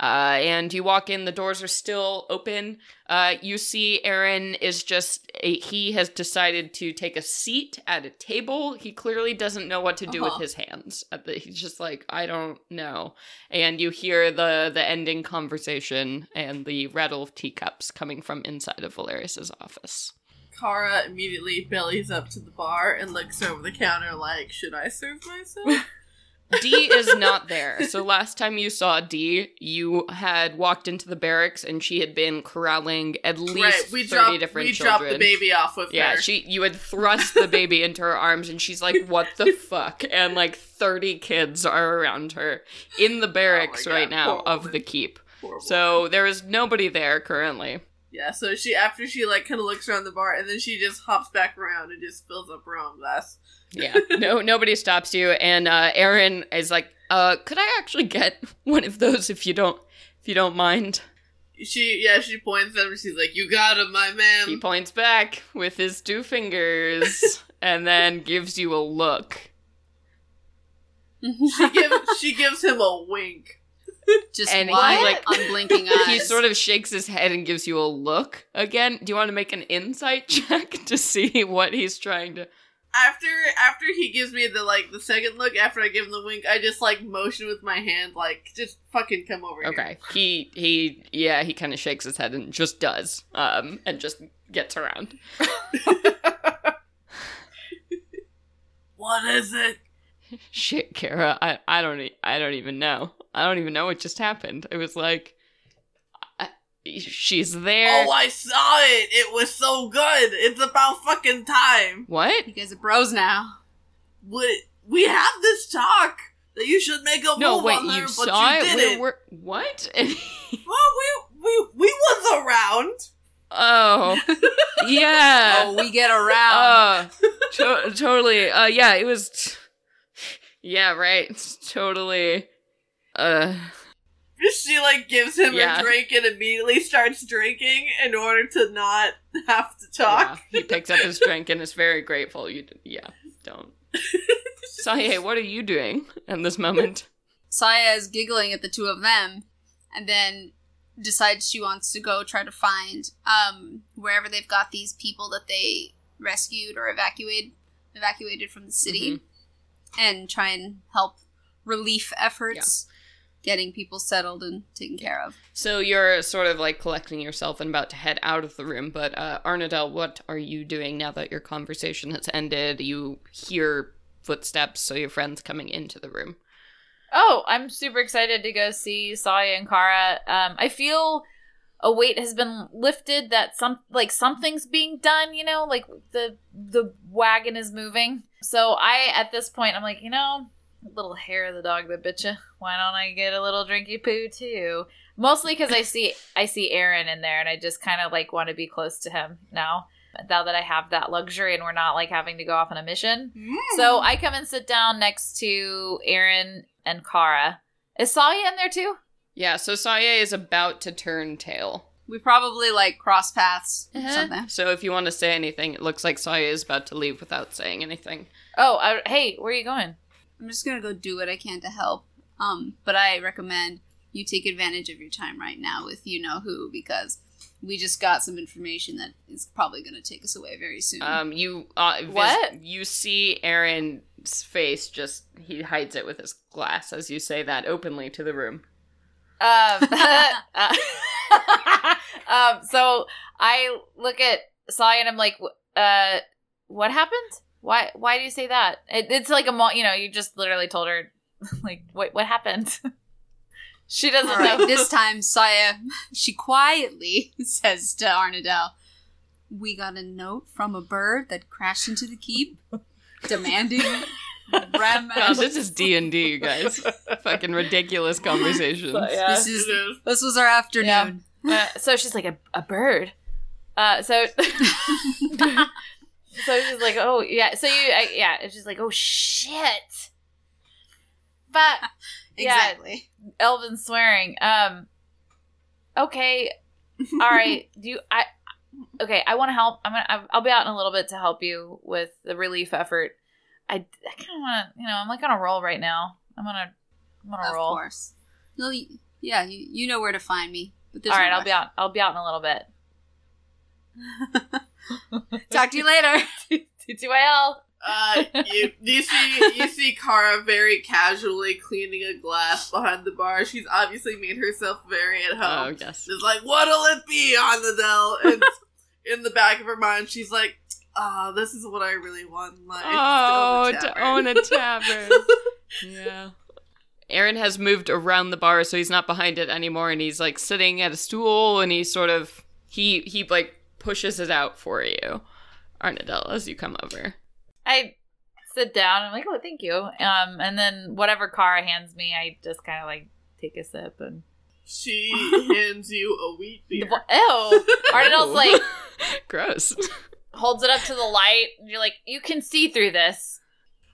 Uh, and you walk in, the doors are still open. Uh, you see Aaron is just, he has decided to take a seat at a table. He clearly doesn't know what to do Uh-huh. with his hands. At the, he's just like, I don't know. And you hear the, the ending conversation and the rattle of teacups coming from inside of Valerius's office. Kara immediately bellies up to the bar and looks over the counter like, should I serve myself? D is not there. So last time you saw D, you had walked into the barracks and she had been corralling at least right, we 30 dropped different we children. dropped the baby off with Yeah, her. she you had thrust the baby into her arms and she's like, "What the fuck?" And like 30 kids are around her in the barracks Oh my God, right now of woman. the keep. Poor So there is nobody there currently. Yeah, so she after she like kind of looks around the bar and then she just hops back around and just fills up her own glass. Yeah. No nobody stops you and uh Aaron is like, "Uh, could I actually get one of those if you don't if you don't mind?" She yeah she points at him. She's like, "You got him, my man." He points back with his two fingers and then gives you a look. she gives she gives him a wink. Just And he, like- unblinking eyes. He sort of shakes his head and gives you a look again. Do you want to make an insight check to see what he's trying to? After after he gives me the like the second look after I give him the wink, I just like motion with my hand like just fucking come over here. Okay, he he yeah he kind of shakes his head and just does um and just gets around. What is it? Shit, Kara, I I don't I don't even know. I don't even know what just happened. It was like. I, She's there. Oh, I saw it. It was so good. It's about fucking time. what? You guys are bros now. We we have this talk that you should make a No, move wait. on her, You but saw you didn't. We're, we're, what? Well, we we we was around. oh, yeah. Oh, we get around. Uh, to- totally. Uh, yeah, it was. T- yeah, right. Totally. Uh, She like gives him Yeah. a drink and immediately starts drinking in order to not have to yeah. talk. He picks up his drink and is very grateful. You, d- yeah, don't. Saya, what are you doing in this moment? Saya is giggling at the two of them, and then decides she wants to go try to find um wherever they've got these people that they rescued or evacuated evacuated from the city, and try and help relief efforts, getting people settled and taken care of. So you're sort of like collecting yourself and about to head out of the room. But uh, Arnadel, what are you doing now that your conversation has ended? You hear footsteps, so your friend's coming into the room. Oh, I'm super excited to go see Saya and Kara. Um, I feel a weight has been lifted that some like something's being done, you know, like the the wagon is moving. So I at this point I'm like, you know, little hair of the dog that bit you. Why don't I get a little drinky poo too? Mostly because I see I see Aaron in there, and I just kind of like want to be close to him now. Now that I have that luxury, and we're not like having to go off on a mission. So I come and sit down next to Aaron and Kara. Is Saya in there too? Yeah, so Saya is about to turn tail. we probably like cross paths Uh-huh. something. So if you want to say anything, it looks like Saya is about to leave without saying anything. Oh, I, hey, where are you going? I'm just gonna go do what I can to help. Um, but I recommend you take advantage of your time right now with you know who because we just got some information that is probably gonna take us away very soon. Um, you uh, vis- What? You see Aaron's face just he hides it with his glass as you say that openly to the room. Um, uh, um, so I look at Saya and I'm like, uh, what happened? Why, why do you say that? It, it's like a, mo- you know, you just literally told her, like, what, what happened? she doesn't All right, know. this time Saya, she quietly says to Arnadel, "We got a note from a bird that crashed into the keep, demanding Rem." God, this is D and D, you guys. Fucking ridiculous conversations. So, yeah. This is this was our afternoon. Uh, so she's like a, a bird. Uh, so so she's like, oh yeah. So you I, yeah, it's just like, oh shit. But yeah. Exactly. Elven swearing. Um. Okay. All right. Do you? I. Okay. I want to help. I'm gonna. I'll be out in a little bit to help you with the relief effort. I. I kind of want to. You know. I'm like on a roll right now. I'm on a. I'm on a Of roll. course. No, y- yeah, you, you know where to find me. But All right. no I'll be out. I'll be out in a little bit. rush. Talk to you later. TTYL. Uh, you, you see, you see Kara very casually cleaning a glass behind the bar. She's obviously made herself very at home. Oh, yes. Just like, what'll it be on the Dell? And in the back of her mind, she's like, "Ah, this is what I really want in life." Oh, to to own own a a tavern. yeah. Aaron has moved around the bar, so he's not behind it anymore, and he's like sitting at a stool, and he sort of he he like pushes it out for you, Arnadel, as you come over. I sit down. I'm like, oh, thank you. Um, and then whatever Kara hands me, I just kind of like take a sip and. She hands you a wheat beer. Ew. Arnold's like gross. holds it up to the light, and you're like, you can see through this.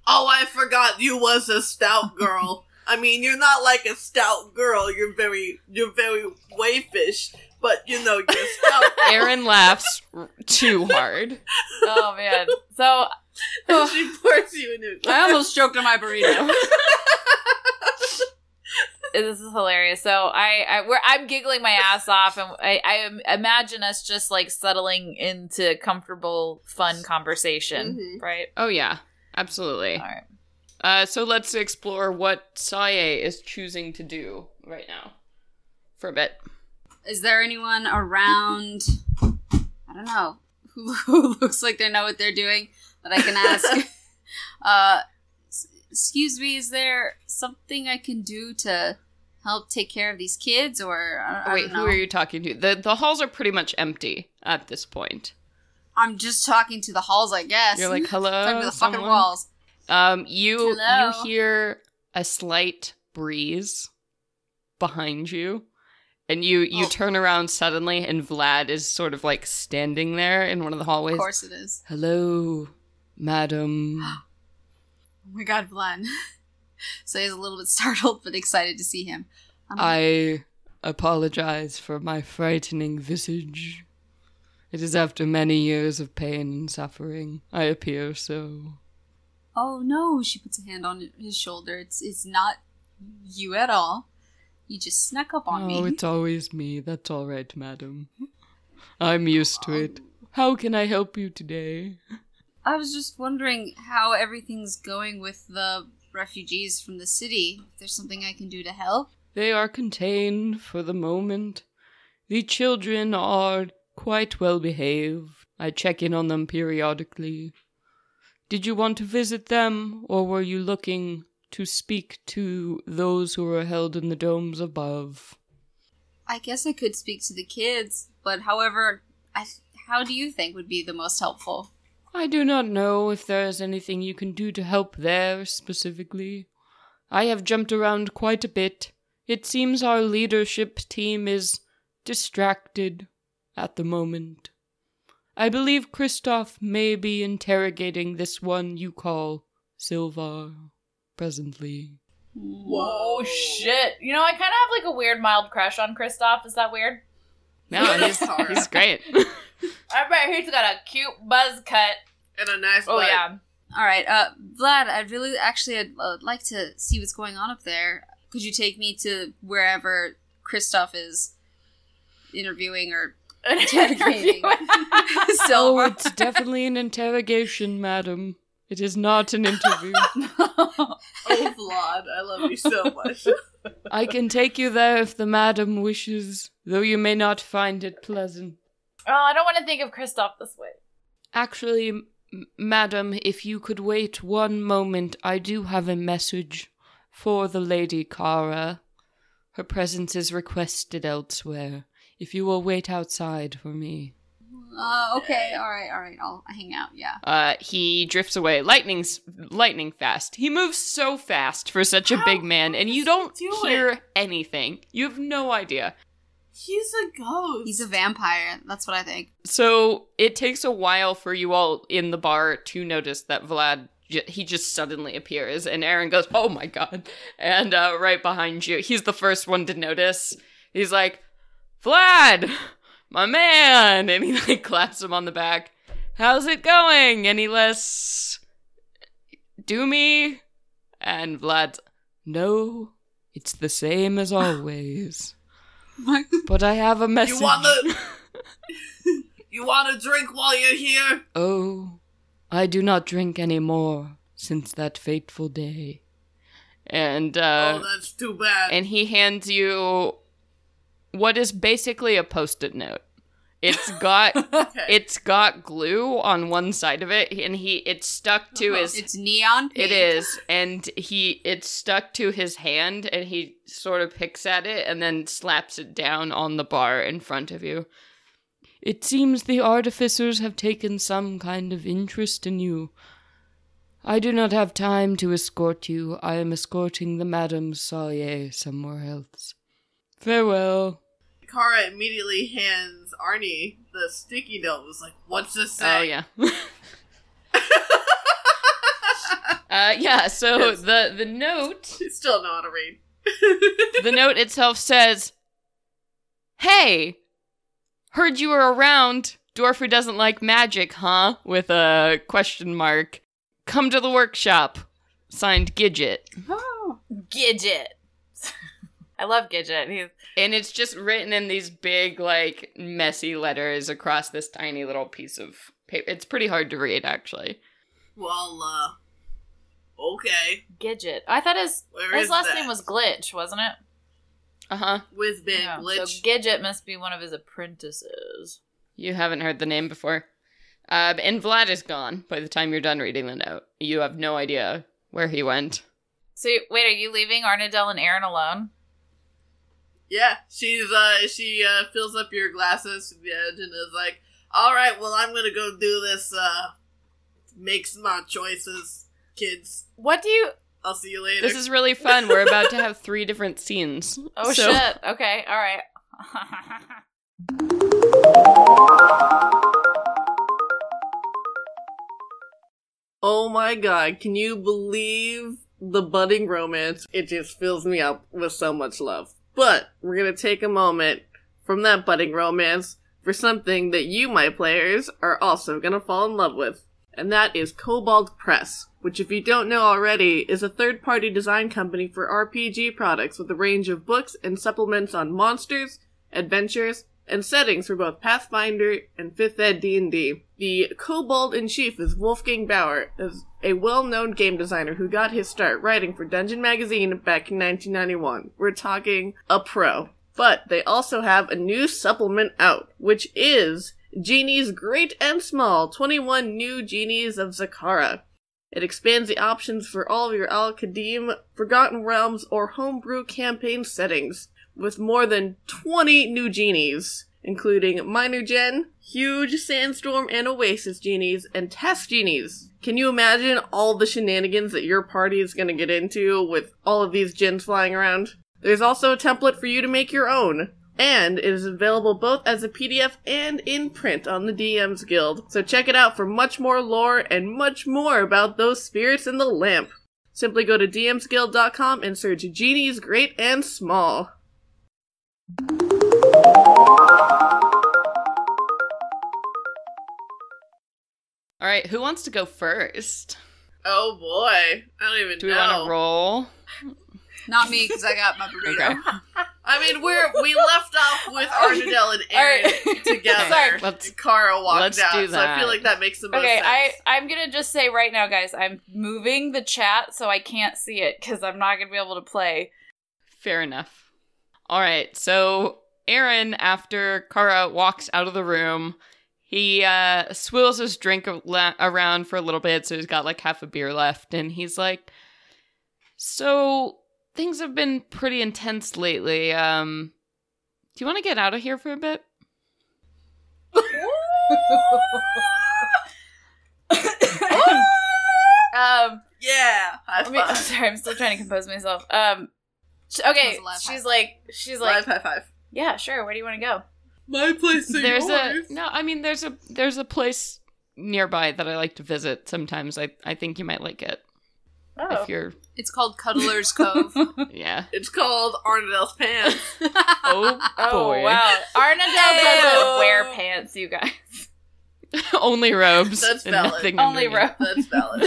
Oh, I forgot you was a stout girl. I mean, you're not like a stout girl. You're very, you're very wayfish, but you know you're. Aaron laughs too hard. Oh man. So and she pours you a new. I almost choked on my burrito. this is hilarious. So I, I we're, I'm giggling my ass off, and I, I imagine us just like settling into comfortable, fun conversation, Mhm. right? Oh yeah, absolutely. All right. Uh, so let's explore what Saya is choosing to do right now for a bit. Is there anyone around? I don't know who, who looks like they know what they're doing that I can ask. uh, s- excuse me, is there something I can do to help take care of these kids, or I, I Wait, who are you talking to? The the halls are pretty much empty at this point. I'm just talking to the halls, I guess. You're like, hello, talking to the fucking walls. Um, you Hello? you hear a slight breeze behind you, and you you Oh. turn around suddenly, and Vlad is sort of like standing there in one of the hallways. Of course it is. Hello, madam. Oh my god, Vlad. so he's a little bit startled but excited to see him. Um, I apologize for my frightening visage. It is after many years of pain and suffering. I appear so. Oh no, she puts a hand on his shoulder. It's it's not you at all. You just snuck up on oh, me. Oh, it's always me. That's all right, madam. I'm used to it. How can I help you today? I was just wondering how everything's going with the refugees from the city. If there's something I can do to help. They are contained for the moment. The children are quite well behaved. I check in on them periodically. Did you want to visit them, or were you looking to speak to those who are held in the domes above? I guess I could speak to the kids, but however, I, how do you think would be the most helpful? I do not know if there is anything you can do to help there specifically. I have jumped around quite a bit. It seems our leadership team is distracted at the moment. I believe Kristoff may be interrogating this one you call Silvar presently. Whoa, shit! You know, I kind of have like a weird mild crush on Kristoff. Is that weird? No, he's, he's great. I bet he's got a cute buzz cut. And a nice Oh butt. yeah. All right, uh, Vlad, I'd really actually I'd uh, like to see what's going on up there. Could you take me to wherever Kristoff is interviewing or interrogating oh, Silver? it's definitely an interrogation, madam. It is not an interview. Oh, Vlad, I love you so much. I can take you there if the madam wishes, though you may not find it pleasant. Oh, I don't want to think of Kristoff this way. Actually, m- madam, if you could wait one moment, I do have a message for the Lady Kara. Her presence is requested elsewhere. If you will wait outside for me. Uh, okay, all right, all right. I'll hang out. Yeah. Uh, he drifts away, lightning, s- lightning fast. He moves so fast for such a big man, and you don't do it? hear anything. You have no idea. He's a ghost. He's a vampire. That's what I think. So it takes a while for you all in the bar to notice that Vlad he just suddenly appears, and Aaron goes, "Oh my god!" And uh, right behind you, he's the first one to notice. He's like, "Vlad, my man," and he like claps him on the back. How's it going? Any less doomy? And Vlad, "No, it's the same as always." But I have a message. You wanna You wanna drink while you're here? Oh, I do not drink any more since that fateful day. And uh oh, that's too bad. and he hands you what is basically a post-it note. It's got okay. it's got glue on one side of it and he it's stuck to uh-huh. his It's neon pink. it is and he it's stuck to his hand and he sort of picks at it and then slaps it down on the bar in front of you. It seems the artificers have taken some kind of interest in you. I do not have time to escort you. I am escorting the Madame Sawyer somewhere else. Farewell. Kara immediately hands Arnie the sticky note. Was like, "What's this say?" Oh yeah. uh yeah, so Yes. the the note You still know how to read. the note itself says, Hey, heard you were around. Dorfer doesn't like magic, huh? With a question mark. Come to the workshop. Signed Gidget. Oh, Gidget. I love Gidget. He's And it's just written in these big, like, messy letters across this tiny little piece of paper. It's pretty hard to read, actually. well, uh, okay. Gidget. I thought his Where his last that? name was Glitch, wasn't it? Uh huh. Whiz bang Yeah, glitch. So Gidget must be one of his apprentices. You haven't heard the name before. Uh, and Vlad is gone by the time you're done reading the note. You have no idea where he went. So wait, are you leaving Arnadel and Aaron alone? Yeah, she's uh she uh fills up your glasses to the edge and is like, "All right, well I'm gonna go do this. Uh, make smart choices, kids. What do you? I'll see you later." This is really fun. We're about to have three different scenes. Oh So- shit. Okay. All right. oh my god, can you believe the budding romance? It just fills me up with so much love. But we're gonna take a moment from that budding romance for something that you, my players, are also gonna fall in love with. And that is Kobold Press, which, if you don't know already, is a third party design company for RPG products with a range of books and supplements on monsters, adventures, and settings for both Pathfinder and 5th Ed D&D. The Kobold in Chief is Wolfgang Baur, is a well-known game designer who got his start writing for Dungeon Magazine back in 1991. We're talking a pro. But they also have a new supplement out, which is Genies Great and Small 21 New Genies of Zakhara. It expands the options for all of your Al Qadim, Forgotten Realms, or homebrew campaign settings. with more than 20 new genies, including Minor Gen, Huge Sandstorm and Oasis genies, and Test genies. Can you imagine all the shenanigans that your party is going to get into with all of these gens flying around? There's also a template for you to make your own. And it is available both as a PDF and in print on the DMs Guild. So check it out for much more lore and much more about those spirits in the lamp. Simply go to dmsguild.com and search genies great and small. All right, who wants to go first? Oh boy, I don't even Do we know. want to roll? Not me, because I got my burrito. Okay. I mean, we're we left off with Arnadel and Aaron Alright. together. Sorry. Let's- and Kara walked let's out, do so I feel like that makes the most Okay, sense. I I'm gonna just say right now, guys, I'm moving the chat so I can't see it because I'm not gonna be able to play. Fair enough. All right, so Aaron, after Kara walks out of the room, he uh, swills his drink la- around for a little bit, so he's got like half a beer left, and he's like, "So things have been pretty intense lately. Um, do you want to get out of here for a bit?" um, yeah, high let me- I'm sorry, I'm still trying to compose myself. Um, sh- okay, That was she's high like, she's Live like, high five. Yeah, sure. Where do you want to go? My place is there's yours. a no. I mean, there's a there's a place nearby that I like to visit sometimes. I I think you might like it Oh, if you're It's called Cuddler's Cove. yeah. It's called Arnadel's pants. Oh, boy. oh wow, Arnadel Ew. doesn't wear pants, you guys. Only robes. That's valid. Only robes. That's valid.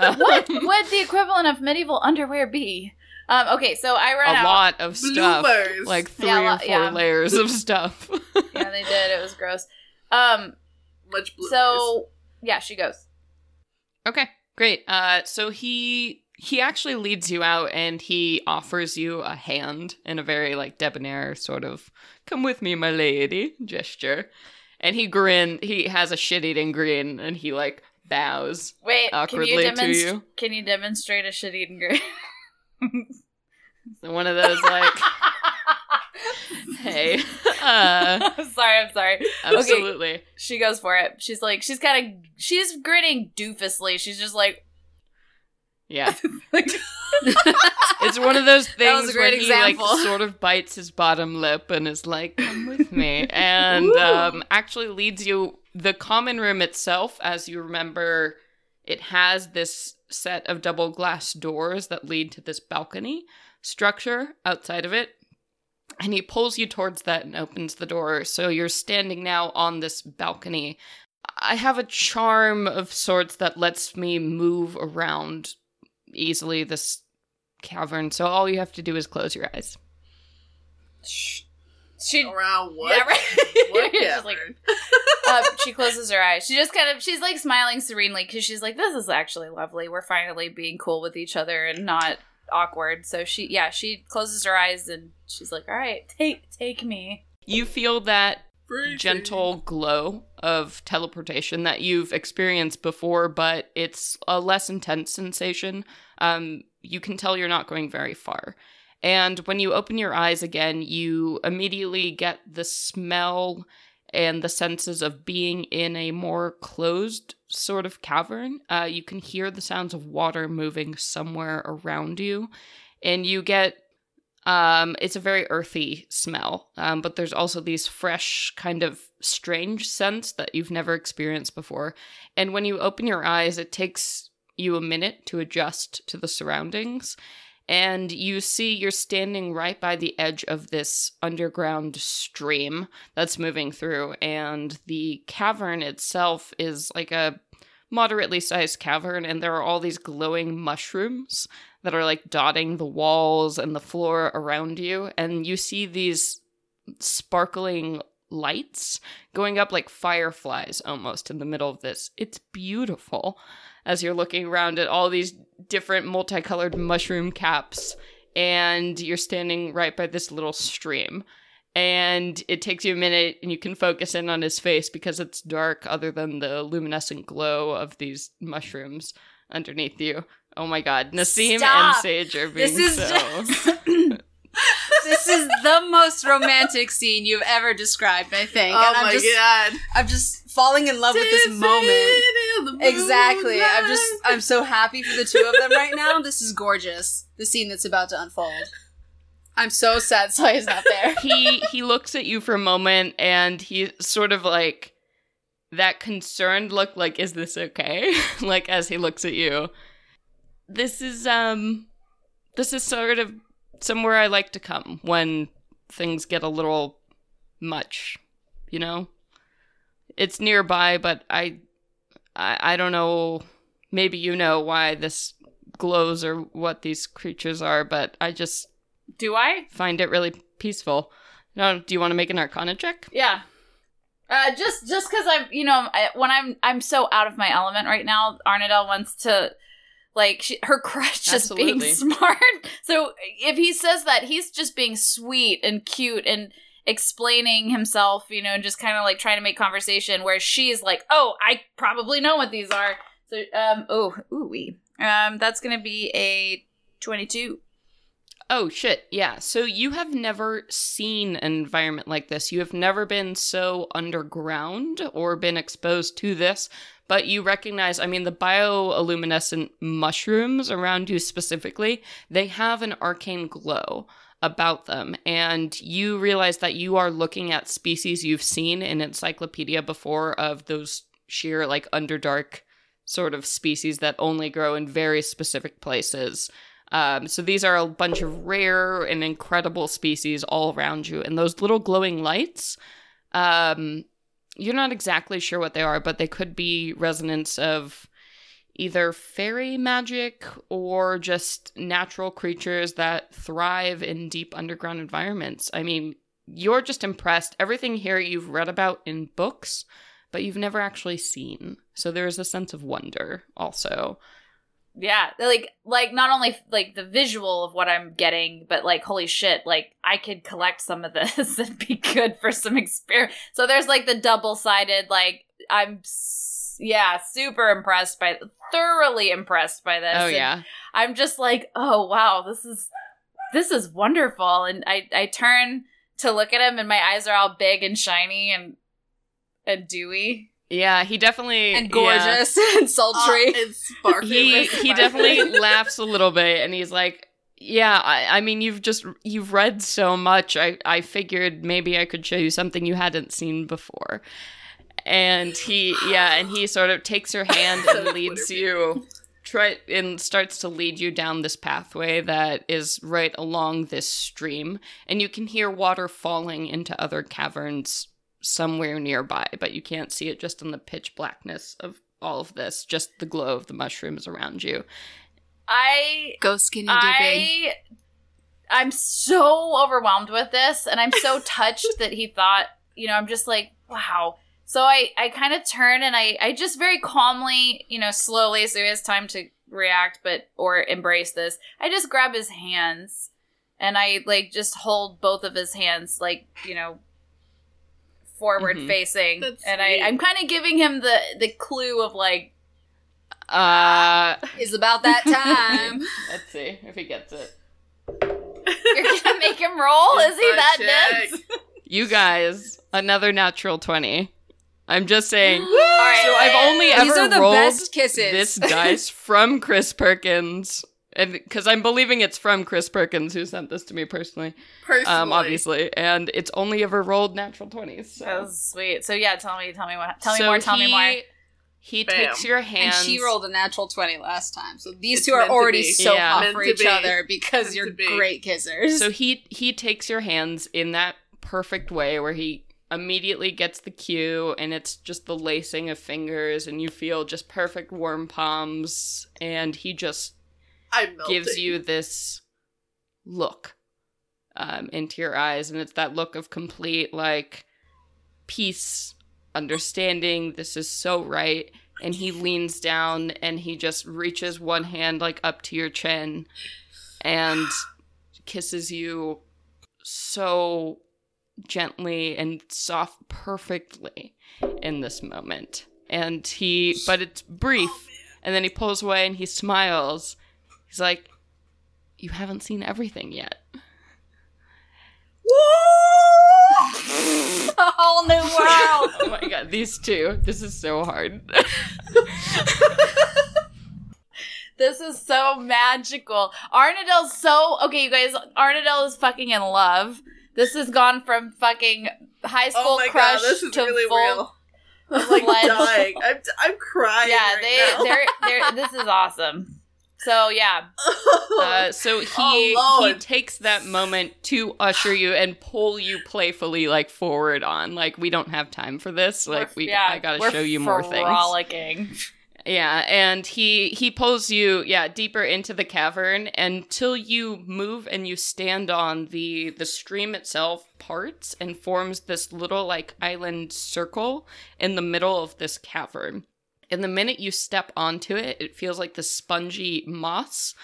Um, what would the equivalent of medieval underwear be? Um, okay, so I ran out. lot of stuff, Bloomers. like three Yeah, a or four yeah. layers of stuff. Yeah, they did. It was gross. Um, Much blue. so yeah, she goes. okay, great. Uh, so he he actually leads you out and he offers you a hand in a very like debonair sort of "come with me, my lady" gesture, and he grin. He has a shit-eating grin, and he like bows. Wait, can Awkwardly you, to you. can you demonstrate a shit eating grin? So one of those like, hey, uh, I'm sorry, I'm sorry. absolutely. She goes for it. She's like, she's kind of, she's grinning doofusly. She's just like, Yeah. like It's one of those things where he example. like sort of bites his bottom lip and is like, "Come with me," and um, actually leads you. The common room itself, as you remember, it has this set of double glass doors that lead to this balcony structure outside of it. And he pulls you towards that and opens the door. So you're standing now on this balcony. I have a charm of sorts that lets me move around easily this cavern. So all you have to do is close your eyes. She, Around what? yeah, right. What She's like, cavern? uh, she closes her eyes. She just kind of, she's like smiling serenely because she's like, this is actually lovely. We're finally being cool with each other and not awkward. So she, yeah, she closes her eyes and she's like, all right, take, take me. You feel that Freezing. gentle glow of teleportation that you've experienced before, but it's a less intense sensation. Um, you can tell you're not going very far. And when you open your eyes again, you immediately get the smell and the senses of being in a more closed sort of cavern. Uh, you can hear the sounds of water moving somewhere around you, and you get um, it's a very earthy smell, um, but there's also these fresh, kind of strange scents that you've never experienced before. And when you open your eyes, it takes you a minute to adjust to the surroundings. And you see you're standing right by the edge of this underground stream that's moving through. And the cavern itself is like a moderately sized cavern, and there are all these glowing mushrooms that are like dotting the walls and the floor around you. And you see these sparkling lights going up like fireflies almost in the middle of this. It's beautiful as you're looking around at all these different multicolored mushroom caps, and you're standing right by this little stream. And it takes you a minute, and you can focus in on his face because it's dark, other than the luminescent glow of these mushrooms underneath you. Oh my god, Nassim Stop. and Sage are being This is so. just. this is the most romantic scene you've ever described, I think. Oh and I'm my just, god. I'm just falling in love with this moment. In the Exactly. I'm just I'm so happy for the two of them right now. This is gorgeous. The scene that's about to unfold. I'm so sad Saya's not there. he he looks at you for a moment and he sort of like that concerned look like is this okay like as he looks at you this is um this is sort of somewhere i like to come when things get a little much you know it's nearby but i i, I don't know maybe you know why this glows or what these creatures are but i just Do I? find it really peaceful. No, do you want to make an Arcana check? Yeah. Uh, just just because I'm, you know, I, when I'm I'm so out of my element right now, Arnadel wants to, like, she, her crush just being smart. So if he says that, he's just being sweet and cute and explaining himself, you know, and just kind of like trying to make conversation. Where she's like, "Oh, I probably know what these are." So, um, oh, ooh, wee. um, that's gonna be a twenty-two. Oh shit, yeah. So you have never seen an environment like this. You have never been so underground or been exposed to this, but you recognize, I mean, the bioluminescent mushrooms around you specifically, they have an arcane glow about them. And you realize that you are looking at species you've seen in Encyclopedia before of those sheer, like, underdark sort of species that only grow in very specific places. Um, so these are a bunch of rare and incredible species all around you, and those little glowing lights. Um, you're not exactly sure what they are, but they could be resonance of either fairy magic or just natural creatures that thrive in deep underground environments. I mean, you're just impressed. Everything here you've read about in books, but you've never actually seen. So there is a sense of wonder also. Yeah, like like not only like the visual of what I'm getting, but like holy shit, like I could collect some of this and be good for some experience. So there's like the double sided, like I'm s- yeah super impressed by, thoroughly impressed by this. Oh And yeah. I'm just like oh wow, this is this is wonderful, and I I turn to look at him, and my eyes are all big and shiny and and dewy. Yeah, he definitely and yeah. gorgeous and sultry. Uh, it's sparkly. he he definitely laughs a little bit and he's like yeah I, I mean you've just you've read so much i i figured maybe i could show you something you hadn't seen before and he yeah and he sort of takes your hand and leads you try and starts to lead you down this pathway that is right along this stream and you can hear water falling into other caverns somewhere nearby but you can't see it just in the pitch blackness of all of this just the glow of the mushrooms around you I Go skinny dipping. I I'm so overwhelmed with this and I'm so touched that he thought, you know, I'm just like, wow. So I I kind of turn and I I just very calmly, you know, slowly so he has time to react but or embrace this. I just grab his hands and I like just hold both of his hands like, you know, forward Mhm. facing That's and I sweet. I'm kind of giving him the the clue of like uh Is about that time. let's see if he gets it you're gonna make him roll. Is he that check. dense? you guys another natural 20 i'm just saying All right. so i've only These ever are the rolled best kisses. this dice from chris perkins and because i'm believing it's from chris perkins who sent this to me personally Personally. um obviously and it's only ever rolled natural 20s so, That was sweet. So yeah, tell me, tell me what, tell me So more, tell me he- more. he Bam. takes your hand. And she rolled a natural 20 last time. So these It's two are to already be. so Yeah. hot Meant for to each be. other because Meant you're to be. great kissers. So he he takes your hands in that perfect way where he immediately gets the cue and it's just the lacing of fingers and you feel just perfect warm palms and he just gives you this look um, into your eyes and it's that look of complete like peace understanding this is so right and he leans down and he just reaches one hand like up to your chin and kisses you so gently and soft perfectly in this moment and he but it's brief and then he pulls away and he smiles he's like you haven't seen everything yet a whole new world. Oh my god, these two. This is so hard. This is so magical. Arnadel's so okay, you guys. Arnadel is fucking in love. This has gone from fucking high school oh crush god, this is to really full. real. I'm like dying. I'm, I'm crying. Yeah, right they they're they're. This is awesome. So yeah, Uh, so he Oh, he takes that moment to usher you and pull you playfully like forward on. Like we don't have time for this. Like we yeah, I gotta show you more things. frolicking. Yeah, and he he pulls you yeah deeper into the cavern until you move and you stand on the the stream itself parts and forms this little like island circle in the middle of this cavern. And the minute you step onto it, it feels like the spongy moss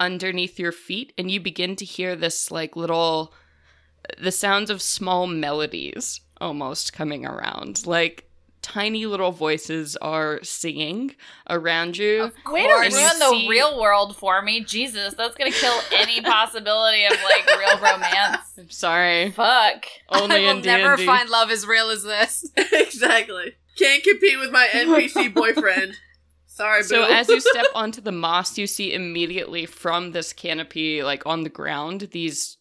underneath your feet and you begin to hear this like little the sounds of small melodies almost coming around. Like tiny little voices are singing around you. Way to course. ruin And the see- real world for me, Jesus! That's gonna kill any possibility of like real romance. I'm sorry. Fuck. Only I will in never D&D. find love as real as this. exactly. Can't compete with my NPC boyfriend. Sorry, boo. So as you step onto the moss, you see immediately from this canopy, like on the ground, these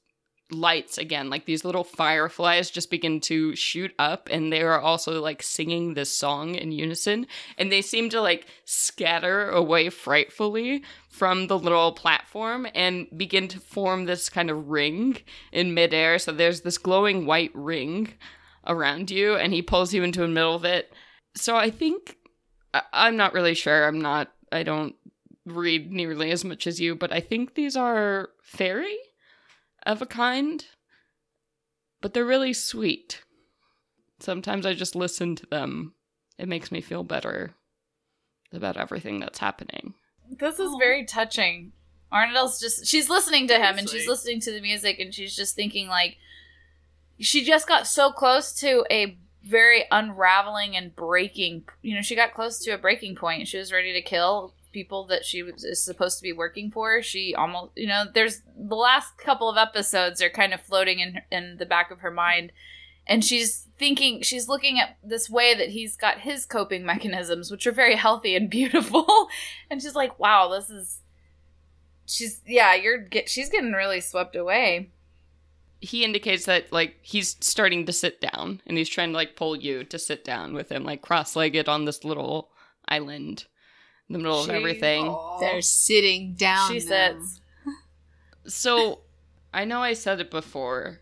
lights again, like these little fireflies just begin to shoot up, and they are also like singing this song in unison, and they seem to like scatter away frightfully from the little platform and begin to form this kind of ring in midair. So there's this glowing white ring around you, and he pulls you into the middle of it. So I think I- I'm not really sure. I'm not. I don't read nearly as much as you, but I think these are fairy of a kind. But they're really sweet. Sometimes I just listen to them. It makes me feel better about everything that's happening. This is very touching. Arnadel's just she's listening to him and she's listening to the music and she's just thinking like she just got so close to a very unraveling and breaking you know she got close to a breaking point she was ready to kill people that she was is supposed to be working for she almost you know there's the last couple of episodes are kind of floating in in the back of her mind. And she's thinking she's looking at this way that he's got his coping mechanisms which are very healthy and beautiful. And she's like wow this is she's yeah you're get she's getting really swept away. He indicates that like he's starting to sit down and he's trying to like pull you to sit down with him, like cross legged on this little island in the middle She- of everything. Aw. They're sitting down. she now. sits So, I know I said it before,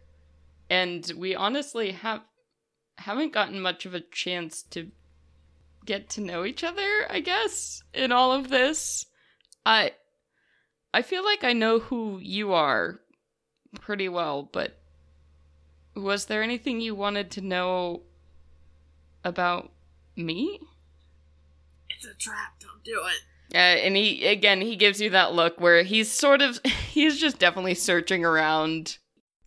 and we honestly have haven't gotten much of a chance to get to know each other. I guess in all of this, I I feel like I know who you are pretty well, but was there anything you wanted to know about me? It's a trap. Don't do it. Uh, and he again he gives you that look where he's sort of he's just definitely searching around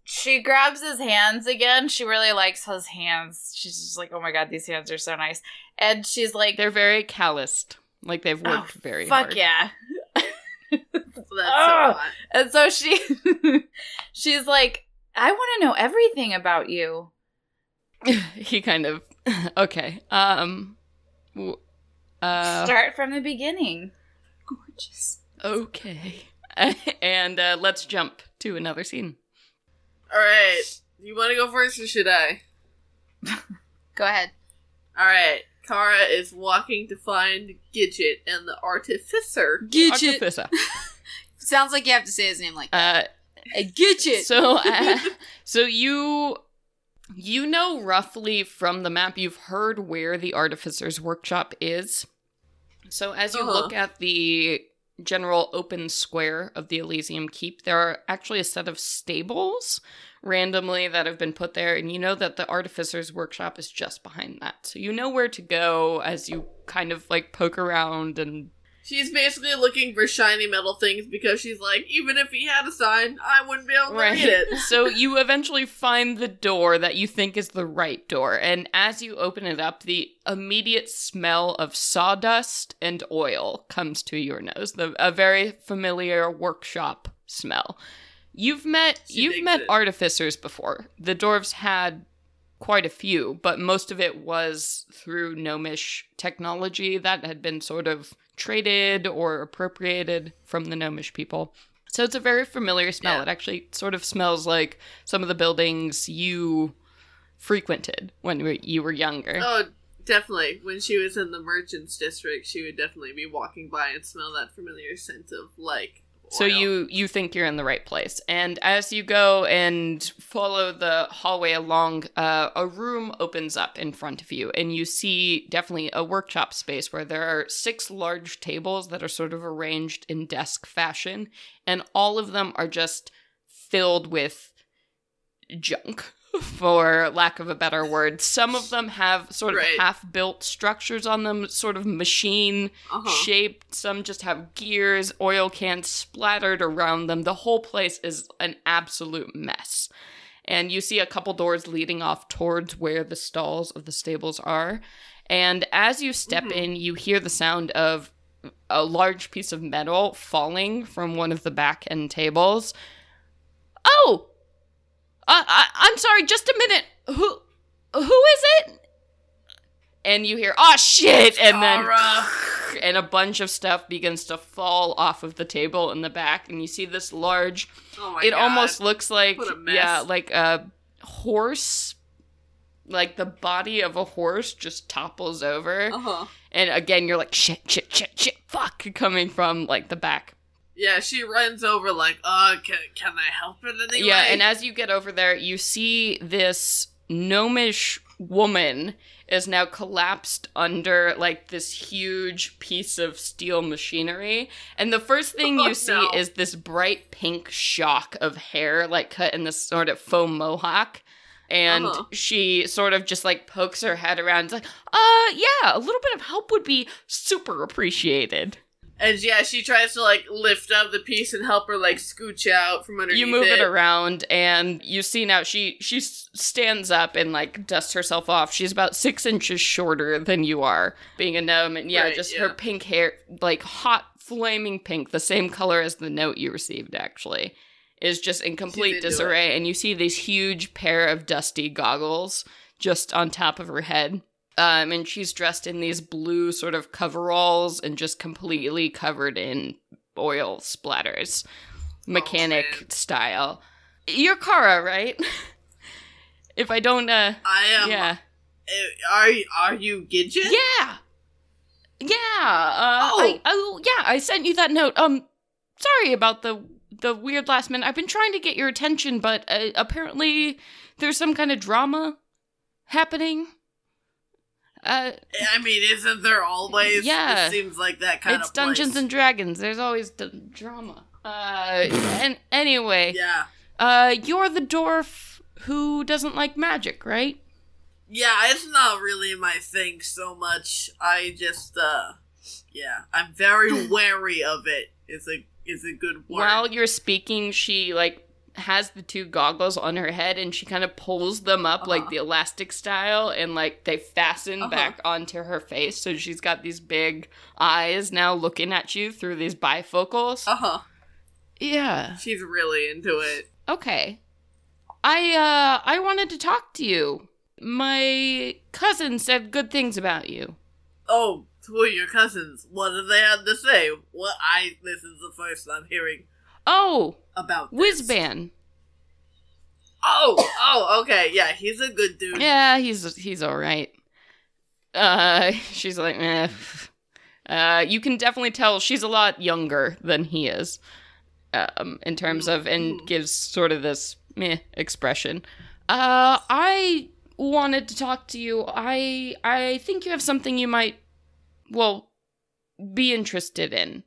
she grabs his hands again she really likes his hands she's just like oh my god these hands are so nice and she's like They're very calloused. Like they've worked Oh, very fuck hard. yeah So that's Ah. so hot. and so she she's like i want to know everything about you he kind of okay. Um w- uh start from the beginning Gorgeous. okay. and uh let's jump to another scene. All right. You want to go first, or should I? Go ahead. All right. Kara is walking to find Gidget and the artificer. Gidget. Artificer. Sounds like you have to say his name like Uh Gidget. so uh, so you you know roughly from the map you've heard where the artificer's workshop is so as you Uh-huh. look at the general open square of the elysium keep there are actually a set of stables randomly that have been put there and you know that the artificer's workshop is just behind that so you know where to go as you kind of like poke around and She's basically looking for shiny metal things because she's like, even if he had a sign, I wouldn't be able to read it. so you eventually find the door that you think is the right door, and as you open it up, the immediate smell of sawdust and oil comes to your nose. The a very familiar workshop smell. You've met She you've met it. artificers before. The dwarves had quite a few, but most of it was through gnomish technology that had been sort of traded or appropriated from the gnomish people. So it's a very familiar smell. Yeah. It actually sort of smells like some of the buildings you frequented when you were- you were younger. Oh, definitely. When she was in the merchants district, she would definitely be walking by and smell that familiar scent of like. So you you think you're in the right place, and as you go and follow the hallway along, uh, a room opens up in front of you, and you see definitely a workshop space where there are six large tables that are sort of arranged in desk fashion, and all of them are just filled with junk. For lack of a better word, some of them have sort of Right. half-built structures on them, sort of machine uh-huh. shaped. Some just have gears, oil cans splattered around them. The whole place is an absolute mess. And you see a couple doors leading off towards where the stalls of the stables are. And as you step Mhm. in, you hear the sound of a large piece of metal falling from one of the back end tables. Oh! I, I, I'm sorry, just a minute. Who who is it? And you hear, oh shit! And then and a bunch of stuff begins to fall off of the table in the back, and you see this large. Oh my it God. almost looks like What a mess. yeah, like a horse. Like the body of a horse just topples over, Uh-huh. and again you're like shit, shit, shit, shit, fuck, coming from like the back. Yeah, she runs over like, uh, can, can I help it anyway? Yeah, and as you get over there, you see this gnomish woman is now collapsed under like this huge piece of steel machinery. And the first thing Oh, you see no. is this bright pink shock of hair, like cut in this sort of faux mohawk. And Uh-huh. she sort of just like pokes her head around, like, uh, yeah, a little bit of help would be super appreciated. And yeah, she tries to like lift up the piece and help her like scooch out from underneath you move it. around and you see now she she stands up and like dusts herself off she's about six inches shorter than you are being a gnome and yeah Right, just yeah. her pink hair like hot flaming pink the same color as the note you received actually is just in complete it. disarray and you see these huge pair of dusty goggles just on top of her head um, and she's dressed in these blue sort of coveralls and just completely covered in oil splatters, mechanic man. style. You're Kara, right? if I don't, uh, I am. yeah, uh, Are are you Gidget? yeah, yeah. Uh, Oh. I, oh, yeah. I sent you that note. Um, sorry about the the weird last minute. I've been trying to get your attention, but uh, apparently there's some kind of drama happening. Uh, I mean, isn't there always? Yeah. It seems like that kind it's of. It's Dungeons and Dragons. There's always d- drama. Uh, and anyway, Yeah. uh, you're the dwarf who doesn't like magic, right? Yeah, it's not really my thing so much. I just, uh, yeah, I'm very wary of it. Is a is a good word. While you're speaking, she like has the two goggles on her head and she kind of pulls them up like Uh-huh. the elastic style and like they fasten Uh-huh. back onto her face so she's got these big eyes now looking at you through these bifocals. uh huh. yeah. She's really into it. Okay. I uh I wanted to talk to you. My cousin said good things about you. Oh, of your cousins. What have they had to say? What I this is the first I'm hearing Oh, about. Whizban. Oh, oh, okay, yeah, he's a good dude. Yeah, he's he's all right. Uh, she's like, eh. Uh, you can definitely tell she's a lot younger than he is. Um, in terms of, and Mhm. gives sort of this meh expression. Uh, I wanted to talk to you. I I think you have something you might, well, be interested in.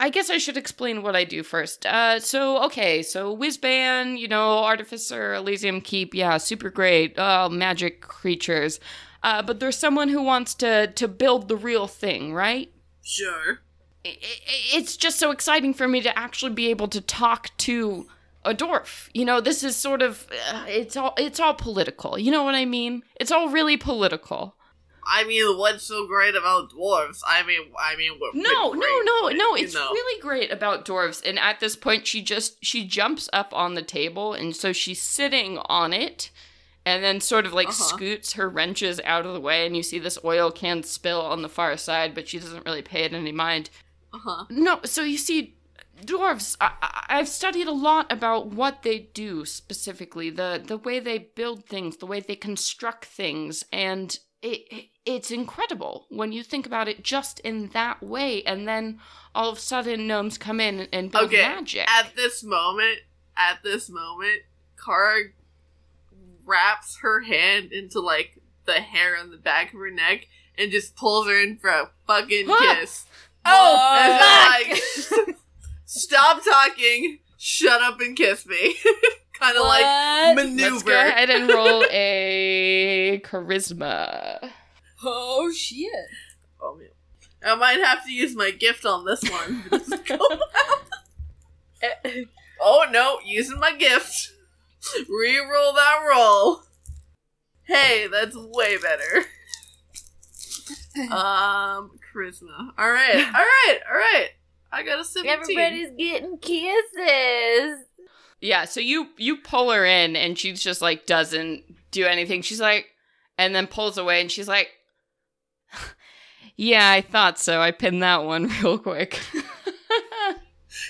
I guess I should explain what I do first. Uh, so okay, so Whizban, you know, Artificer, Elysium Keep, yeah, super great. Uh, magic creatures. Uh, but there's someone who wants to to build the real thing, right? Sure. I- I- It's just so exciting for me to actually be able to talk to a dwarf. You know, this is sort of uh, it's all it's all political. You know what I mean? It's all really political. I mean, what's so great about dwarves? I mean, I mean, we're No, no, no, no. you It's know. really great about dwarves. And at this point, she just she jumps up on the table, and so she's sitting on it, and then sort of like Uh-huh. scoots her wrenches out of the way, and you see this oil can spill on the far side, but she doesn't really pay it any mind. Uh huh. No, so you see, dwarves. I, I've studied a lot about what they do specifically, the the way they build things, the way they construct things, and it it's incredible when you think about it just in that way. And then all of a sudden, gnomes come in and build Okay, magic. At this moment, at this moment, Kara wraps her hand into like the hair on the back of her neck and just pulls her in for a fucking Huh. kiss. Oh, oh And like, stop talking, shut up and kiss me. kind of like maneuver. Let's go ahead and roll a charisma. Oh shit! Oh, man. I might have to use my gift on this one. oh no, using my gift. Reroll that roll. Hey, that's way better. um, charisma. All right, all right, all right. I got a seventeen. Everybody's getting kisses. Yeah, so you you pull her in and she's just like doesn't do anything. She's like and then pulls away and she's like Yeah, I thought so. I pinned that one real quick.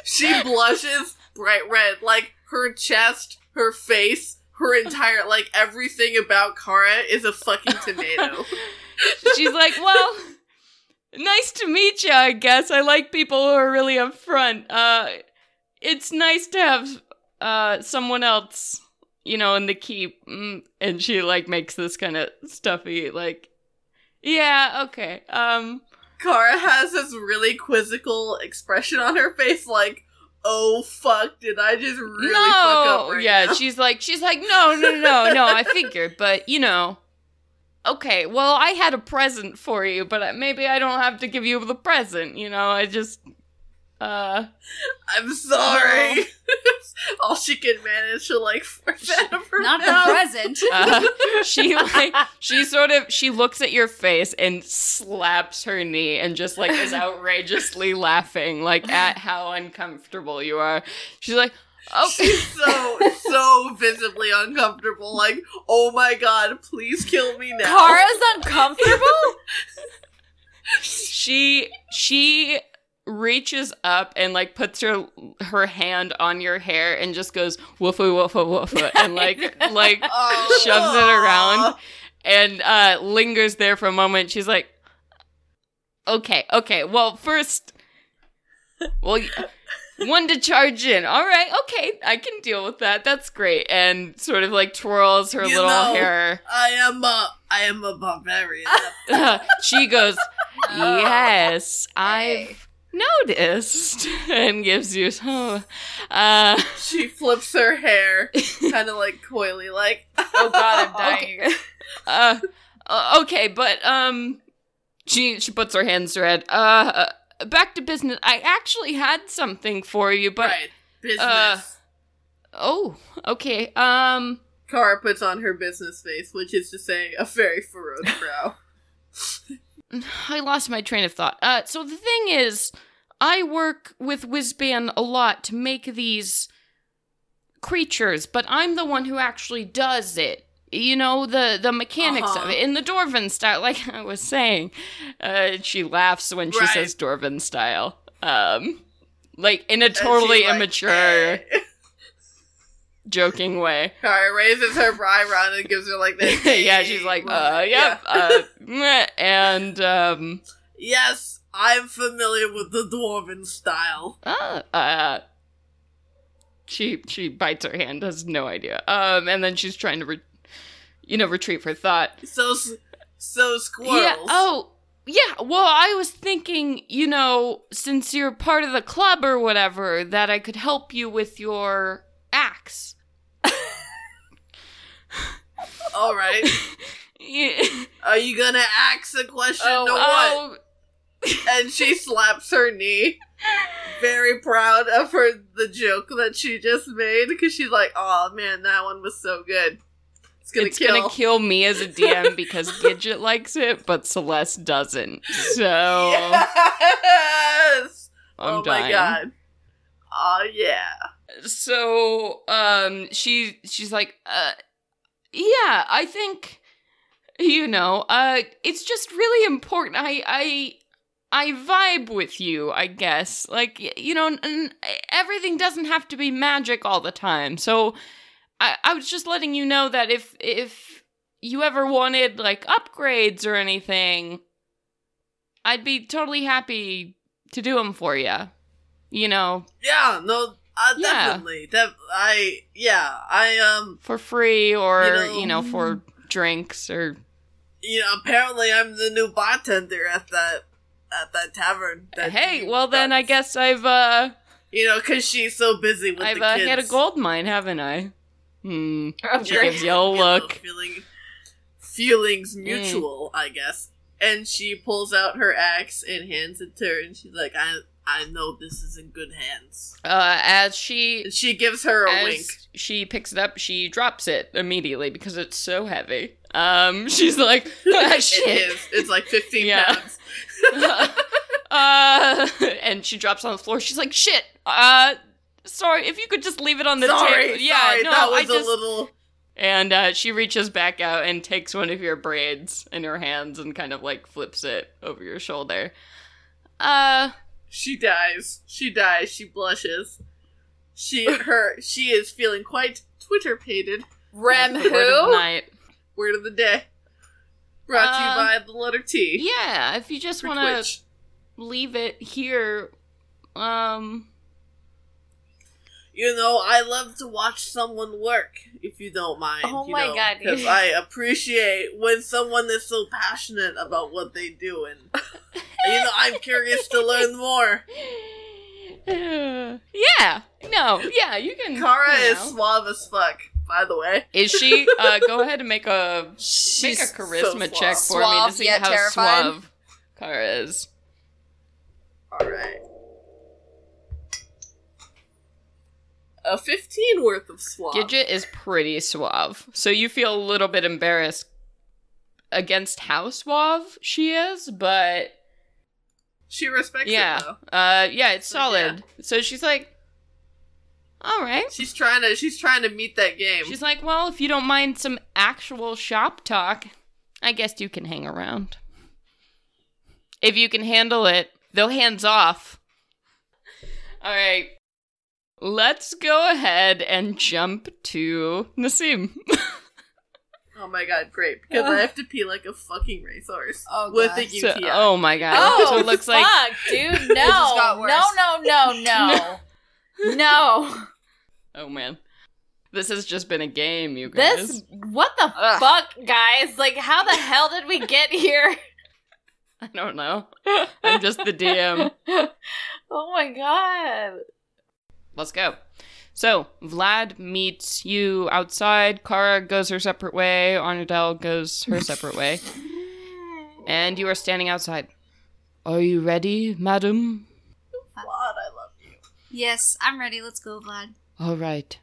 She blushes bright red, like her chest, her face, her entire like everything about Kara is a fucking tomato. she's like, "Well, nice to meet you, I guess. I like people who are really upfront. Uh it's nice to have uh someone else, you know, in the keep." Mm, And she like makes this kind of stuffy like yeah, okay. Um Kara has this really quizzical expression on her face, like, "Oh fuck, did I just really no, fuck up right yeah, now?" she's like, she's like, no, no, no, no, no. I figured, but you know, okay. Well, I had a present for you, but maybe I don't have to give you the present. You know, I just, uh, I'm sorry. All she can manage to like of her Not the mouth. present. uh she like, she sort of, she looks at your face and slaps her knee and just like is outrageously laughing, like at how uncomfortable you are. She's like, oh. She's so so visibly uncomfortable. Like, oh my god, please kill me now. Kara's uncomfortable. she she reaches up and like puts her her hand on your hair and just goes woofa woofa woofa and like like Oh. shoves it around and uh lingers there for a moment she's like okay okay well first well one to charge in all right okay i can deal with that that's great and sort of like twirls her You little know- hair I am a I am a barbarian. she goes, Oh. Yes, I've noticed, and gives you some. Uh, she flips her hair, kind of like coyly, like, Oh god, I'm dying. uh, uh, okay, but um, she she puts her hands to her head. Uh, uh, back to business. I actually had something for you, but right, business. uh, oh, okay. Um, Kara puts on her business face, which is to say, a very furrowed brow. I lost my train of thought. Uh, so the thing is, I work with Whizban a lot to make these creatures, but I'm the one who actually does it. You know the the mechanics Uh-huh. of it in the Dwarven style, like I was saying. Uh, she laughs when she Right. says Dwarven style, um, like in a totally like, immature, "Eh." joking way. Kara raises her eyebrow and gives her like this. yeah, she's like, uh, yep, uh, and um. Yes, I'm familiar with the dwarven style. Ah, uh, she she bites her hand, has no idea. Um, and then she's trying to, re- you know, retrieve her thought. So, s- so squirrels. Yeah. Oh, yeah. Well, I was thinking, you know, since you're part of the club or whatever, that I could help you with your axe. All right. Yeah. Are you gonna ask a question oh, or what? oh, And she slaps her knee. Very proud of her the joke that she just made because she's like, "Oh man, that one was so good. It's gonna it's kill." gonna kill me as a DM because Gidget likes it, but Celeste doesn't. So yes. I'm oh dying. my god. Oh yeah. so um she she's like uh yeah, I think you know, uh it's just really important. I I I vibe with you, I guess. Like you know, everything doesn't have to be magic all the time. So I I was just letting you know that if if you ever wanted like upgrades or anything, I'd be totally happy to do them for you. You know, Yeah, no, uh, Yeah. definitely. Def- I yeah, I um, for free or You know- you know for drinks or you know, apparently I'm the new bartender at that at that tavern. That hey well then i guess i've uh you know, because she's so busy with i've the uh, hit a gold mine haven't i hmm she gives you a look feeling feelings Mm. mutual, I guess. And she pulls out her axe and hands it to her, and she's like, "I I know this is in good hands." uh as she she gives her a wink. she picks it up she drops it immediately because it's so heavy um she's like ah, It shit is. It's like fifteen Yeah. pounds. uh and she drops on the floor she's like shit uh sorry if you could just leave it on the sorry, table yeah sorry, no that was i just a little. And uh, she reaches back out and takes one of your braids in her hands and kind of like flips it over your shoulder. Uh, She dies. She dies. She blushes. She her she is feeling quite Twitter pated. Rem the word of the night. Word of the day. Brought to you by the letter T. Yeah, if you just want to leave it here, um, You know, I love to watch someone work, if you don't mind. Oh you my know, God, Because I appreciate when someone is so passionate about what they do, and you know, I'm curious to learn more. yeah, no, yeah, you can. Kara you is know. suave as fuck, by the way. Is she? Uh, go ahead and make a make a charisma so check for suave. me to see how terrified. suave Kara is. Alright. A 15 worth of suave. Gidget is pretty suave, so you feel a little bit embarrassed against how suave she is, but She respects yeah, it, though. uh, yeah, it's Like, solid. So she's like, all right. She's trying to she's trying to meet that game. She's like, well, if you don't mind some actual shop talk, I guess you can hang around. If you can handle it, though hands off. All right. Let's go ahead and jump to Nassim. oh my god, great. Because I have to pee like a fucking racehorse. Oh, with God. a So- oh my god. Oh, so it looks like fuck, dude. No, just got worse. no, no, no, no, no. Oh man. This has just been a game, you guys. This, what the Ugh. fuck, guys? Like, how the hell did we get here? I don't know. I'm just the DM. oh my god. Let's go. So, Vlad meets you outside. Kara goes her separate way. Arnadel goes her separate way. And you are standing outside. Are you ready, madam? Vlad, I love you. Yes, I'm ready. Let's go, Vlad. All right.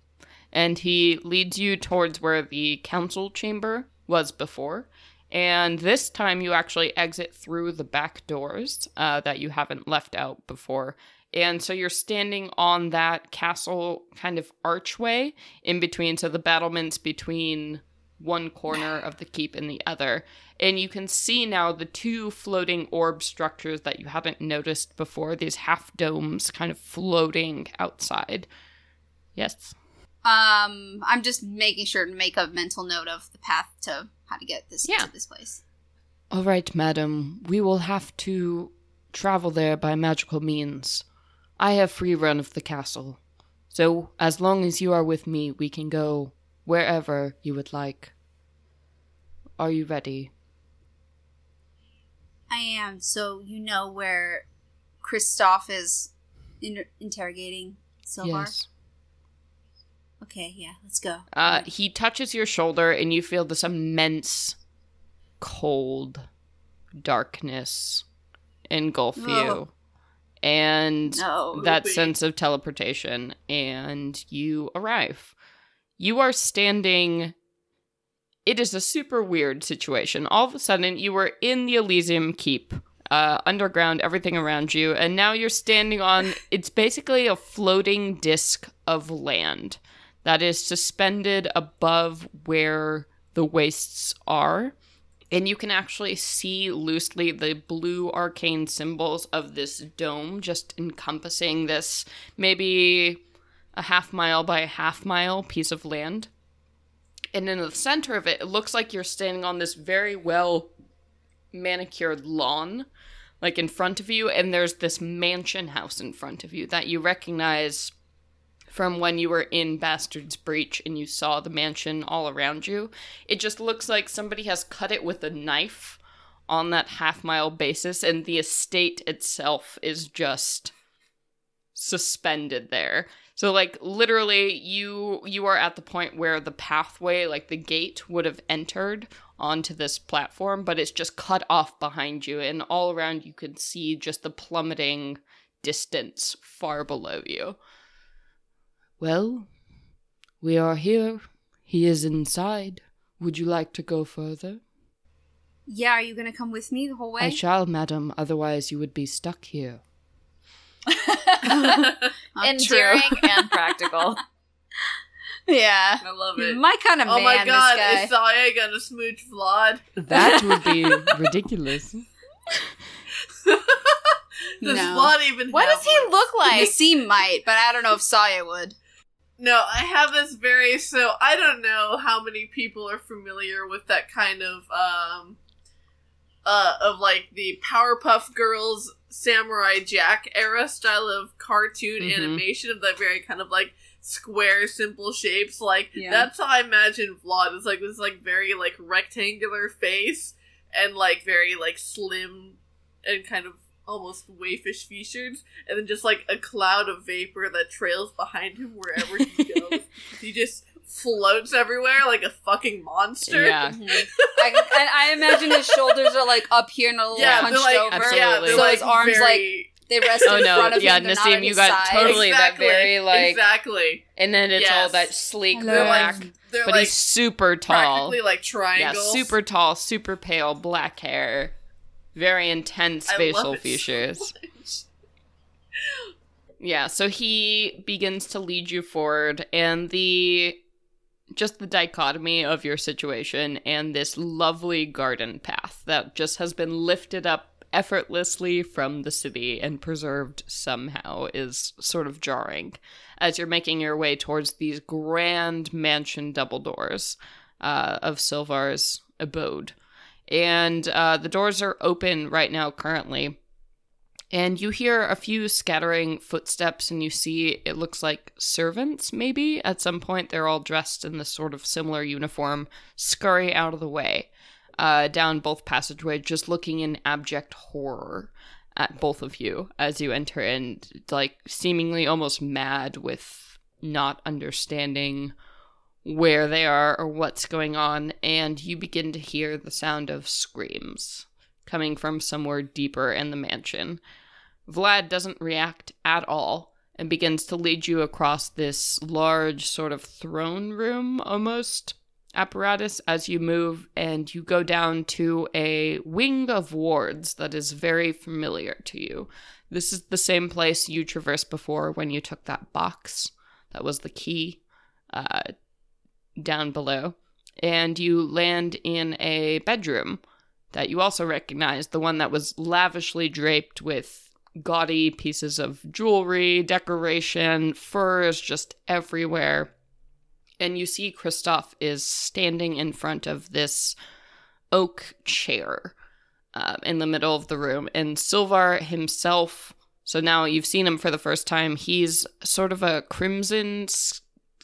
And he leads you towards where the council chamber was before. And this time you actually exit through the back doors uh, that you haven't left out before. And so you're standing on that castle kind of archway in between, so the battlements between one corner of the keep and the other. And you can see now the two floating orb structures that you haven't noticed before, these half domes kind of floating outside. Yes. Um, I'm just making sure to make a mental note of the path to how to get this Yeah. to this place. All right, madam. We will have to travel there by magical means. I have free run of the castle. So, as long as you are with me, we can go wherever you would like. Are you ready? I am. So you know where Kristoff is inter- interrogating Silvar. Yes. Okay, yeah, let's go. Uh, he touches your shoulder, and you feel this immense cold darkness engulf you. And no. that sense of teleportation and you arrive. You are standing. It is a super weird situation. All of a sudden, you were in the Elysium Keep, uh, underground, everything around you, and now you're standing on. It's basically a floating disc of land that is suspended above where the wastes are. And you can actually see loosely the blue arcane symbols of this dome just encompassing this maybe a half mile by a half mile piece of land. And in the center of it, it looks like you're standing on this very well manicured lawn, like in front of you, and there's this mansion house in front of you that you recognize from when you were in Bastard's Breach and you saw the mansion all around you. It just looks like somebody has cut it with a knife on that half mile basis, and the estate itself is just suspended there. So like literally you you are at the point where the pathway like the gate would have entered onto this platform but it's just cut off behind you and all around you can see just the plummeting distance far below you. Well, we are here. He is inside. Would you like to go further? Yeah, are you gonna come with me the whole way? I shall, madam, otherwise you would be stuck here. Not Endearing and practical. yeah. I love it. My kind of oh man, my god, this is guy. Saya gonna smooch Vlad? That would be ridiculous. Does No. Vlad even What have does he look like? Nassim might, but I don't know if Saya would. No, I have this very so I don't know how many people are familiar with that kind of um uh of like the Powerpuff Girls Samurai Jack era style of cartoon Mhm. animation of that very kind of like square simple shapes like Yeah. that's how I imagine Vlad is like this like very like rectangular face and like very like slim and kind of almost waifish features and then just like a cloud of vapor that trails behind him wherever he goes. he just floats everywhere like a fucking monster. Yeah. Mm-hmm. I, and I imagine his shoulders are like up here and a little Yeah, hunched like over. Absolutely. yeah, they're So like his arms like they rest Oh in front of yeah, him. they're not Nassim, on you his got side. totally that Exactly, very like, exactly. and then it's all that sleek Hello. They're black, like they're but like he's super tall. practically like Yeah, triangles. super tall, super pale, black hair, very intense I facial so features. much. Yeah, so he begins to lead you forward, and the just the dichotomy of your situation and this lovely garden path that just has been lifted up effortlessly from the city and preserved somehow is sort of jarring as you're making your way towards these grand mansion double doors uh, of Silvar's abode. And uh, the doors are open right now, currently. And you hear a few scattering footsteps, and you see it looks like servants, maybe. At some point, they're all dressed in this sort of similar uniform, scurry out of the way uh, down both passageways, just looking in abject horror at both of you as you enter and like seemingly almost mad with not understanding where they are or what's going on and you begin to hear the sound of screams coming from somewhere deeper in the mansion vlad doesn't react at all and begins to lead you across this large sort of throne room almost apparatus as you move, and you go down to a wing of wards that is very familiar to you. This is the same place you traversed before when you took that box that was the key uh, down below. And you land in a bedroom that you also recognize, the one that was lavishly draped with gaudy pieces of jewelry, decoration, furs just everywhere and you see Kristoff is standing in front of this oak chair um, in the middle of the room, and Silvar himself. So now you've seen him for the first time. He's sort of a crimson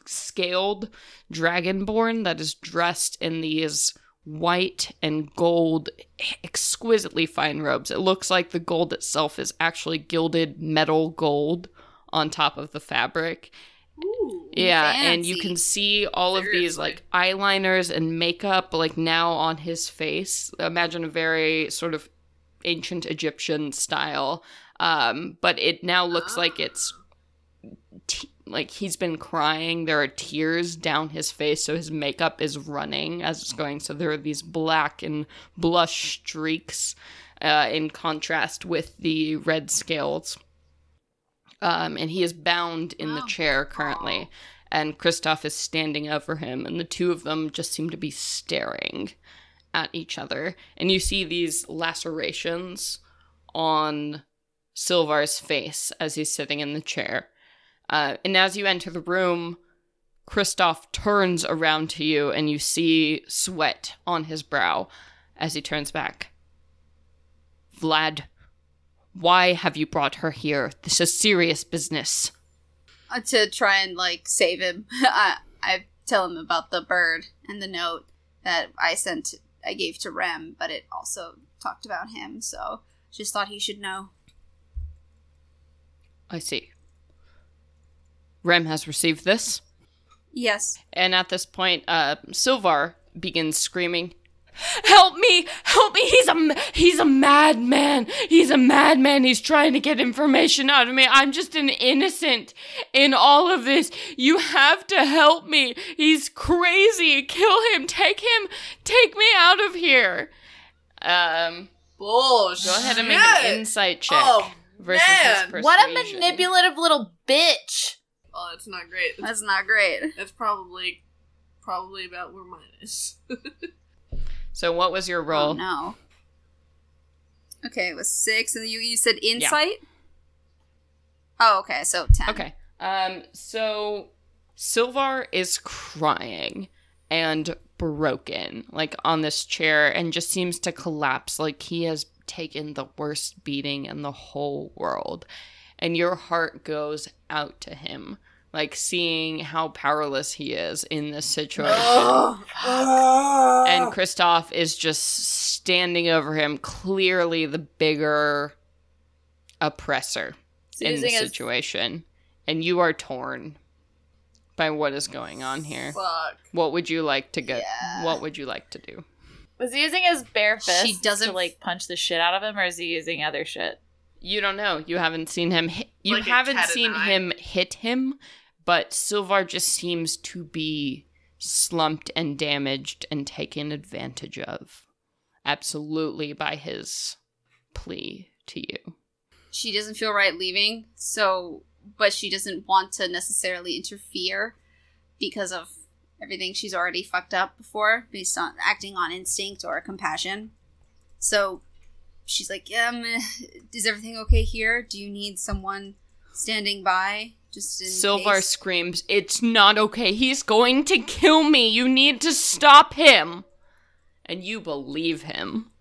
scaled dragonborn that is dressed in these white and gold, exquisitely fine robes. It looks like the gold itself is actually gilded metal gold on top of the fabric. Ooh. Yeah, and you can see all of these like eyeliners and makeup like now on his face. Imagine a very sort of ancient Egyptian style. Um, but it now looks like it's t- like he's been crying. There are tears down his face, so his makeup is running as it's going. So there are these black and blush streaks uh, in contrast with the red scales. Um, and he is bound in the chair currently and Kristoff is standing over him, and the two of them just seem to be staring at each other. And you see these lacerations on Silvar's face as he's sitting in the chair. Uh, and as you enter the room, Kristoff turns around to you, and you see sweat on his brow as he turns back. Vlad, why have you brought her here? This is serious business. Uh, to try and like save him. I I tell him about the bird and the note that I sent I gave to Rem, but it also talked about him, so just thought he should know. I see. Rem has received this. Yes. And at this point, uh, Silvar begins screaming, "Help me! Help me! He's a he's a madman! He's a madman! He's trying to get information out of me. I'm just an innocent in all of this. You have to help me! He's crazy! Kill him! Take him! Take me out of here!" Um, Bullshit. go ahead and make an insight check Oh, versus his man. persuasion. What a manipulative little bitch. Oh, it's not great. That's, That's not great. that's probably probably about where mine is. So, what was your Oh no. Okay, it was six, and you you said insight. Oh, okay, so ten. Okay. Um, so Silvar is crying and broken, like on this chair, and just seems to collapse like he has taken the worst beating in the whole world. And your heart goes out to him, like seeing how powerless he is in this situation. Oh, and Kristoff is just standing over him, clearly the bigger oppressor in the his- situation. And you are torn by what is going on here. Fuck. What would you like to go? Yeah. What would you like to do? Was he using his bare fist She doesn't- to like punch the shit out of him, or is he using other shit? You don't know. You haven't seen him. Hit, you Like haven't seen him hit him, but Silvar just seems to be slumped and damaged and taken advantage of, absolutely by his plea to you. She doesn't feel right leaving, so but she doesn't want to necessarily interfere because of everything she's already fucked up before, based on acting on instinct or compassion. So she's like, um, is everything okay here? Do you need someone standing by? Just in Silvar case? screams, It's not okay. He's going to kill me. You need to stop him. And you believe him.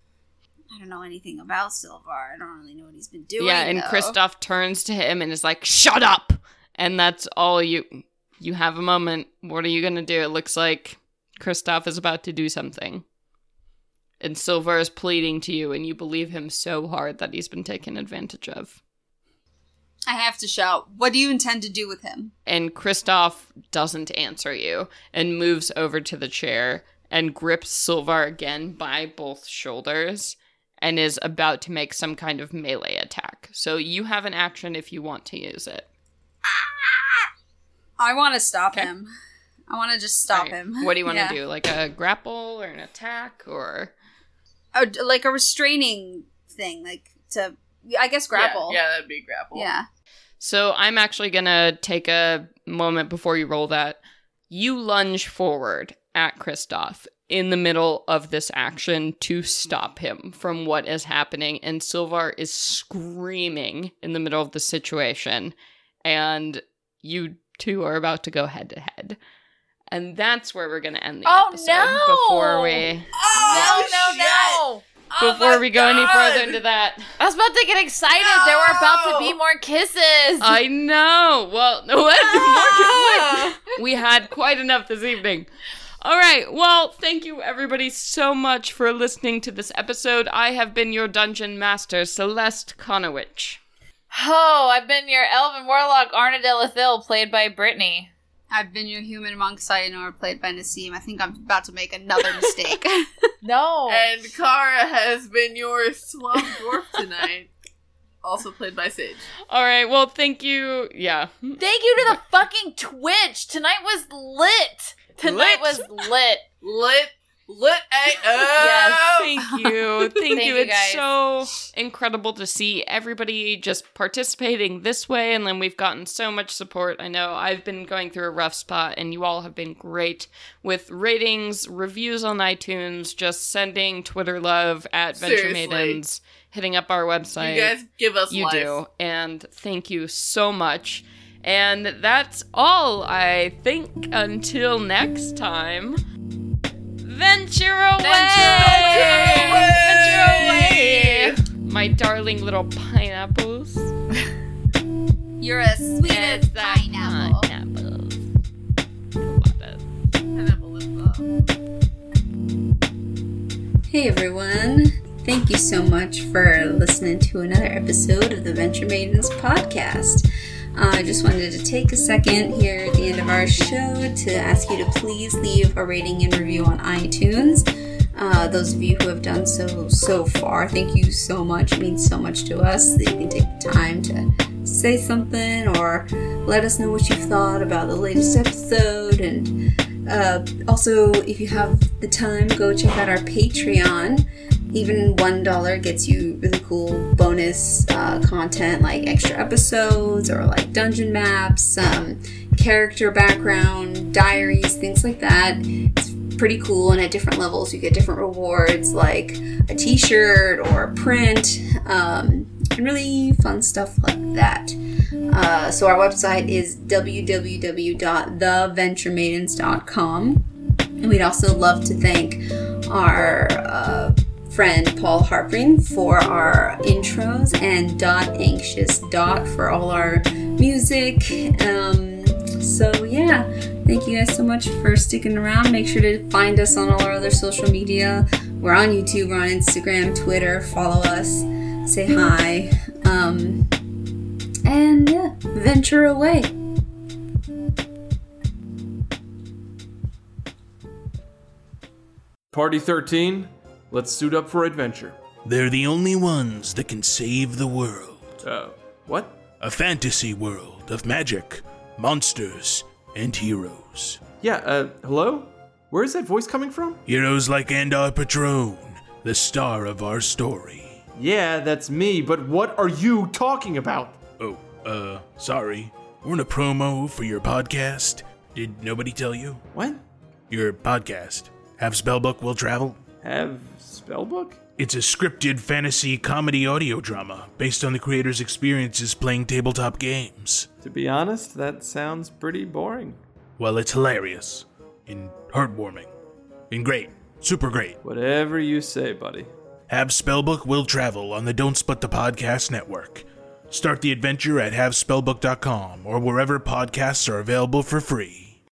I don't know anything about Silvar. I don't really know what he's been doing. yeah, and though. Kristoff turns to him and is like, Shut up! And that's all you. You have a moment. What are you going to do? It looks like Kristoff is about to do something. And Silvar is pleading to you, and you believe him so hard that he's been taken advantage of. I have to shout. What do you intend to do with him? and Kristoff doesn't answer you and moves over to the chair and grips Silvar again by both shoulders and is about to make some kind of melee attack. So you have an action if you want to use it. I want to stop Okay. him. I want to just stop Alright, him. What do you want to Yeah. do? Like a grapple or an attack or D- like a restraining thing, like to, I guess, grapple. Yeah, yeah, that'd be grapple. Yeah. So I'm actually going to take a moment before you roll that. You lunge forward at Kristoff in the middle of this action to stop him from what is happening. And Silvar is screaming in the middle of the situation. And you two are about to go head to head. And that's where we're going to end the Oh, episode no! before we Oh, no, no, no! Oh Oh before my we go any further into that. I was about to get excited. There were about to be more kisses. I know. Well, what? what? Ah. We had quite enough this evening. All right. Well, thank you everybody so much for listening to this episode. I have been your dungeon master, Celeste Conowitch. oh, I've been your elven warlock Arna Delethil, played by Brittany. I've been your human monk Sayonara played by Nassim. I think I'm about to make another mistake. No. And Kara has been your slum dwarf tonight. Also played by Sage. All right. Well, thank you. Yeah. Thank you to the fucking Twitch. Tonight was lit. Tonight Lit. was lit. Lit, Lit! Yes, oh. thank you. Thank, Thank you. you, It's so incredible to see everybody just participating this way. And then we've gotten so much support. I know I've been going through a rough spot, and you all have been great with ratings, reviews on iTunes, just sending Twitter love at Venture Seriously. Maidens, hitting up our website. You guys give us You life. do. And thank you so much. And that's all, I think, until next time. Venture away! away! Venture away! My darling little pineapples. You're as sweet as It's a pineapple. pineapples. Love it. Pineapple lip balm. Hey everyone! Thank you so much for listening to another episode of the Venture Maidens podcast. Uh, I just wanted to take a second here at the end of our show to ask you to please leave a rating and review on iTunes. Uh, those of you who have done so so far, thank you so much. It means so much to us that you can take the time to say something or let us know what you thought about the latest episode and uh, also, if you have the time, go check out our Patreon. Even one dollar gets you really cool bonus uh, content like extra episodes or like dungeon maps, um, character background, diaries, things like that. It's pretty cool, and at different levels, you get different rewards like a T-shirt or a print, um, and really fun stuff like that. Uh, so our website is www.theventuremaidens.com. And we'd also love to thank our uh, friend Paul Harpring for our intros and Dot Anxious Dot for all our music. Um, so yeah, thank you guys so much for sticking around. Make sure to find us on all our other social media. We're on YouTube, we're on Instagram, Twitter. Follow us, say hi, um, and yeah, venture away. Party 13, let's suit up for adventure. They're the only ones that can save the world. Uh, what? A fantasy world of magic, monsters, and heroes. Yeah, uh, hello? Where is that voice coming from? Heroes like Andar Patron, the star of our story. Yeah, that's me, but what are you talking about? Oh, uh, sorry. We're in a promo for your podcast. Did nobody tell you? What? Your podcast. Have Spellbook Will Travel? Have spellbook? It's a scripted fantasy comedy audio drama based on the creator's experiences playing tabletop games. To be honest, that sounds pretty boring. Well, it's hilarious and heartwarming and great. Super great. Whatever you say, buddy. Have Spellbook Will Travel on the Don't Split the Podcast network. Start the adventure at havespellbook.com or wherever podcasts are available for free.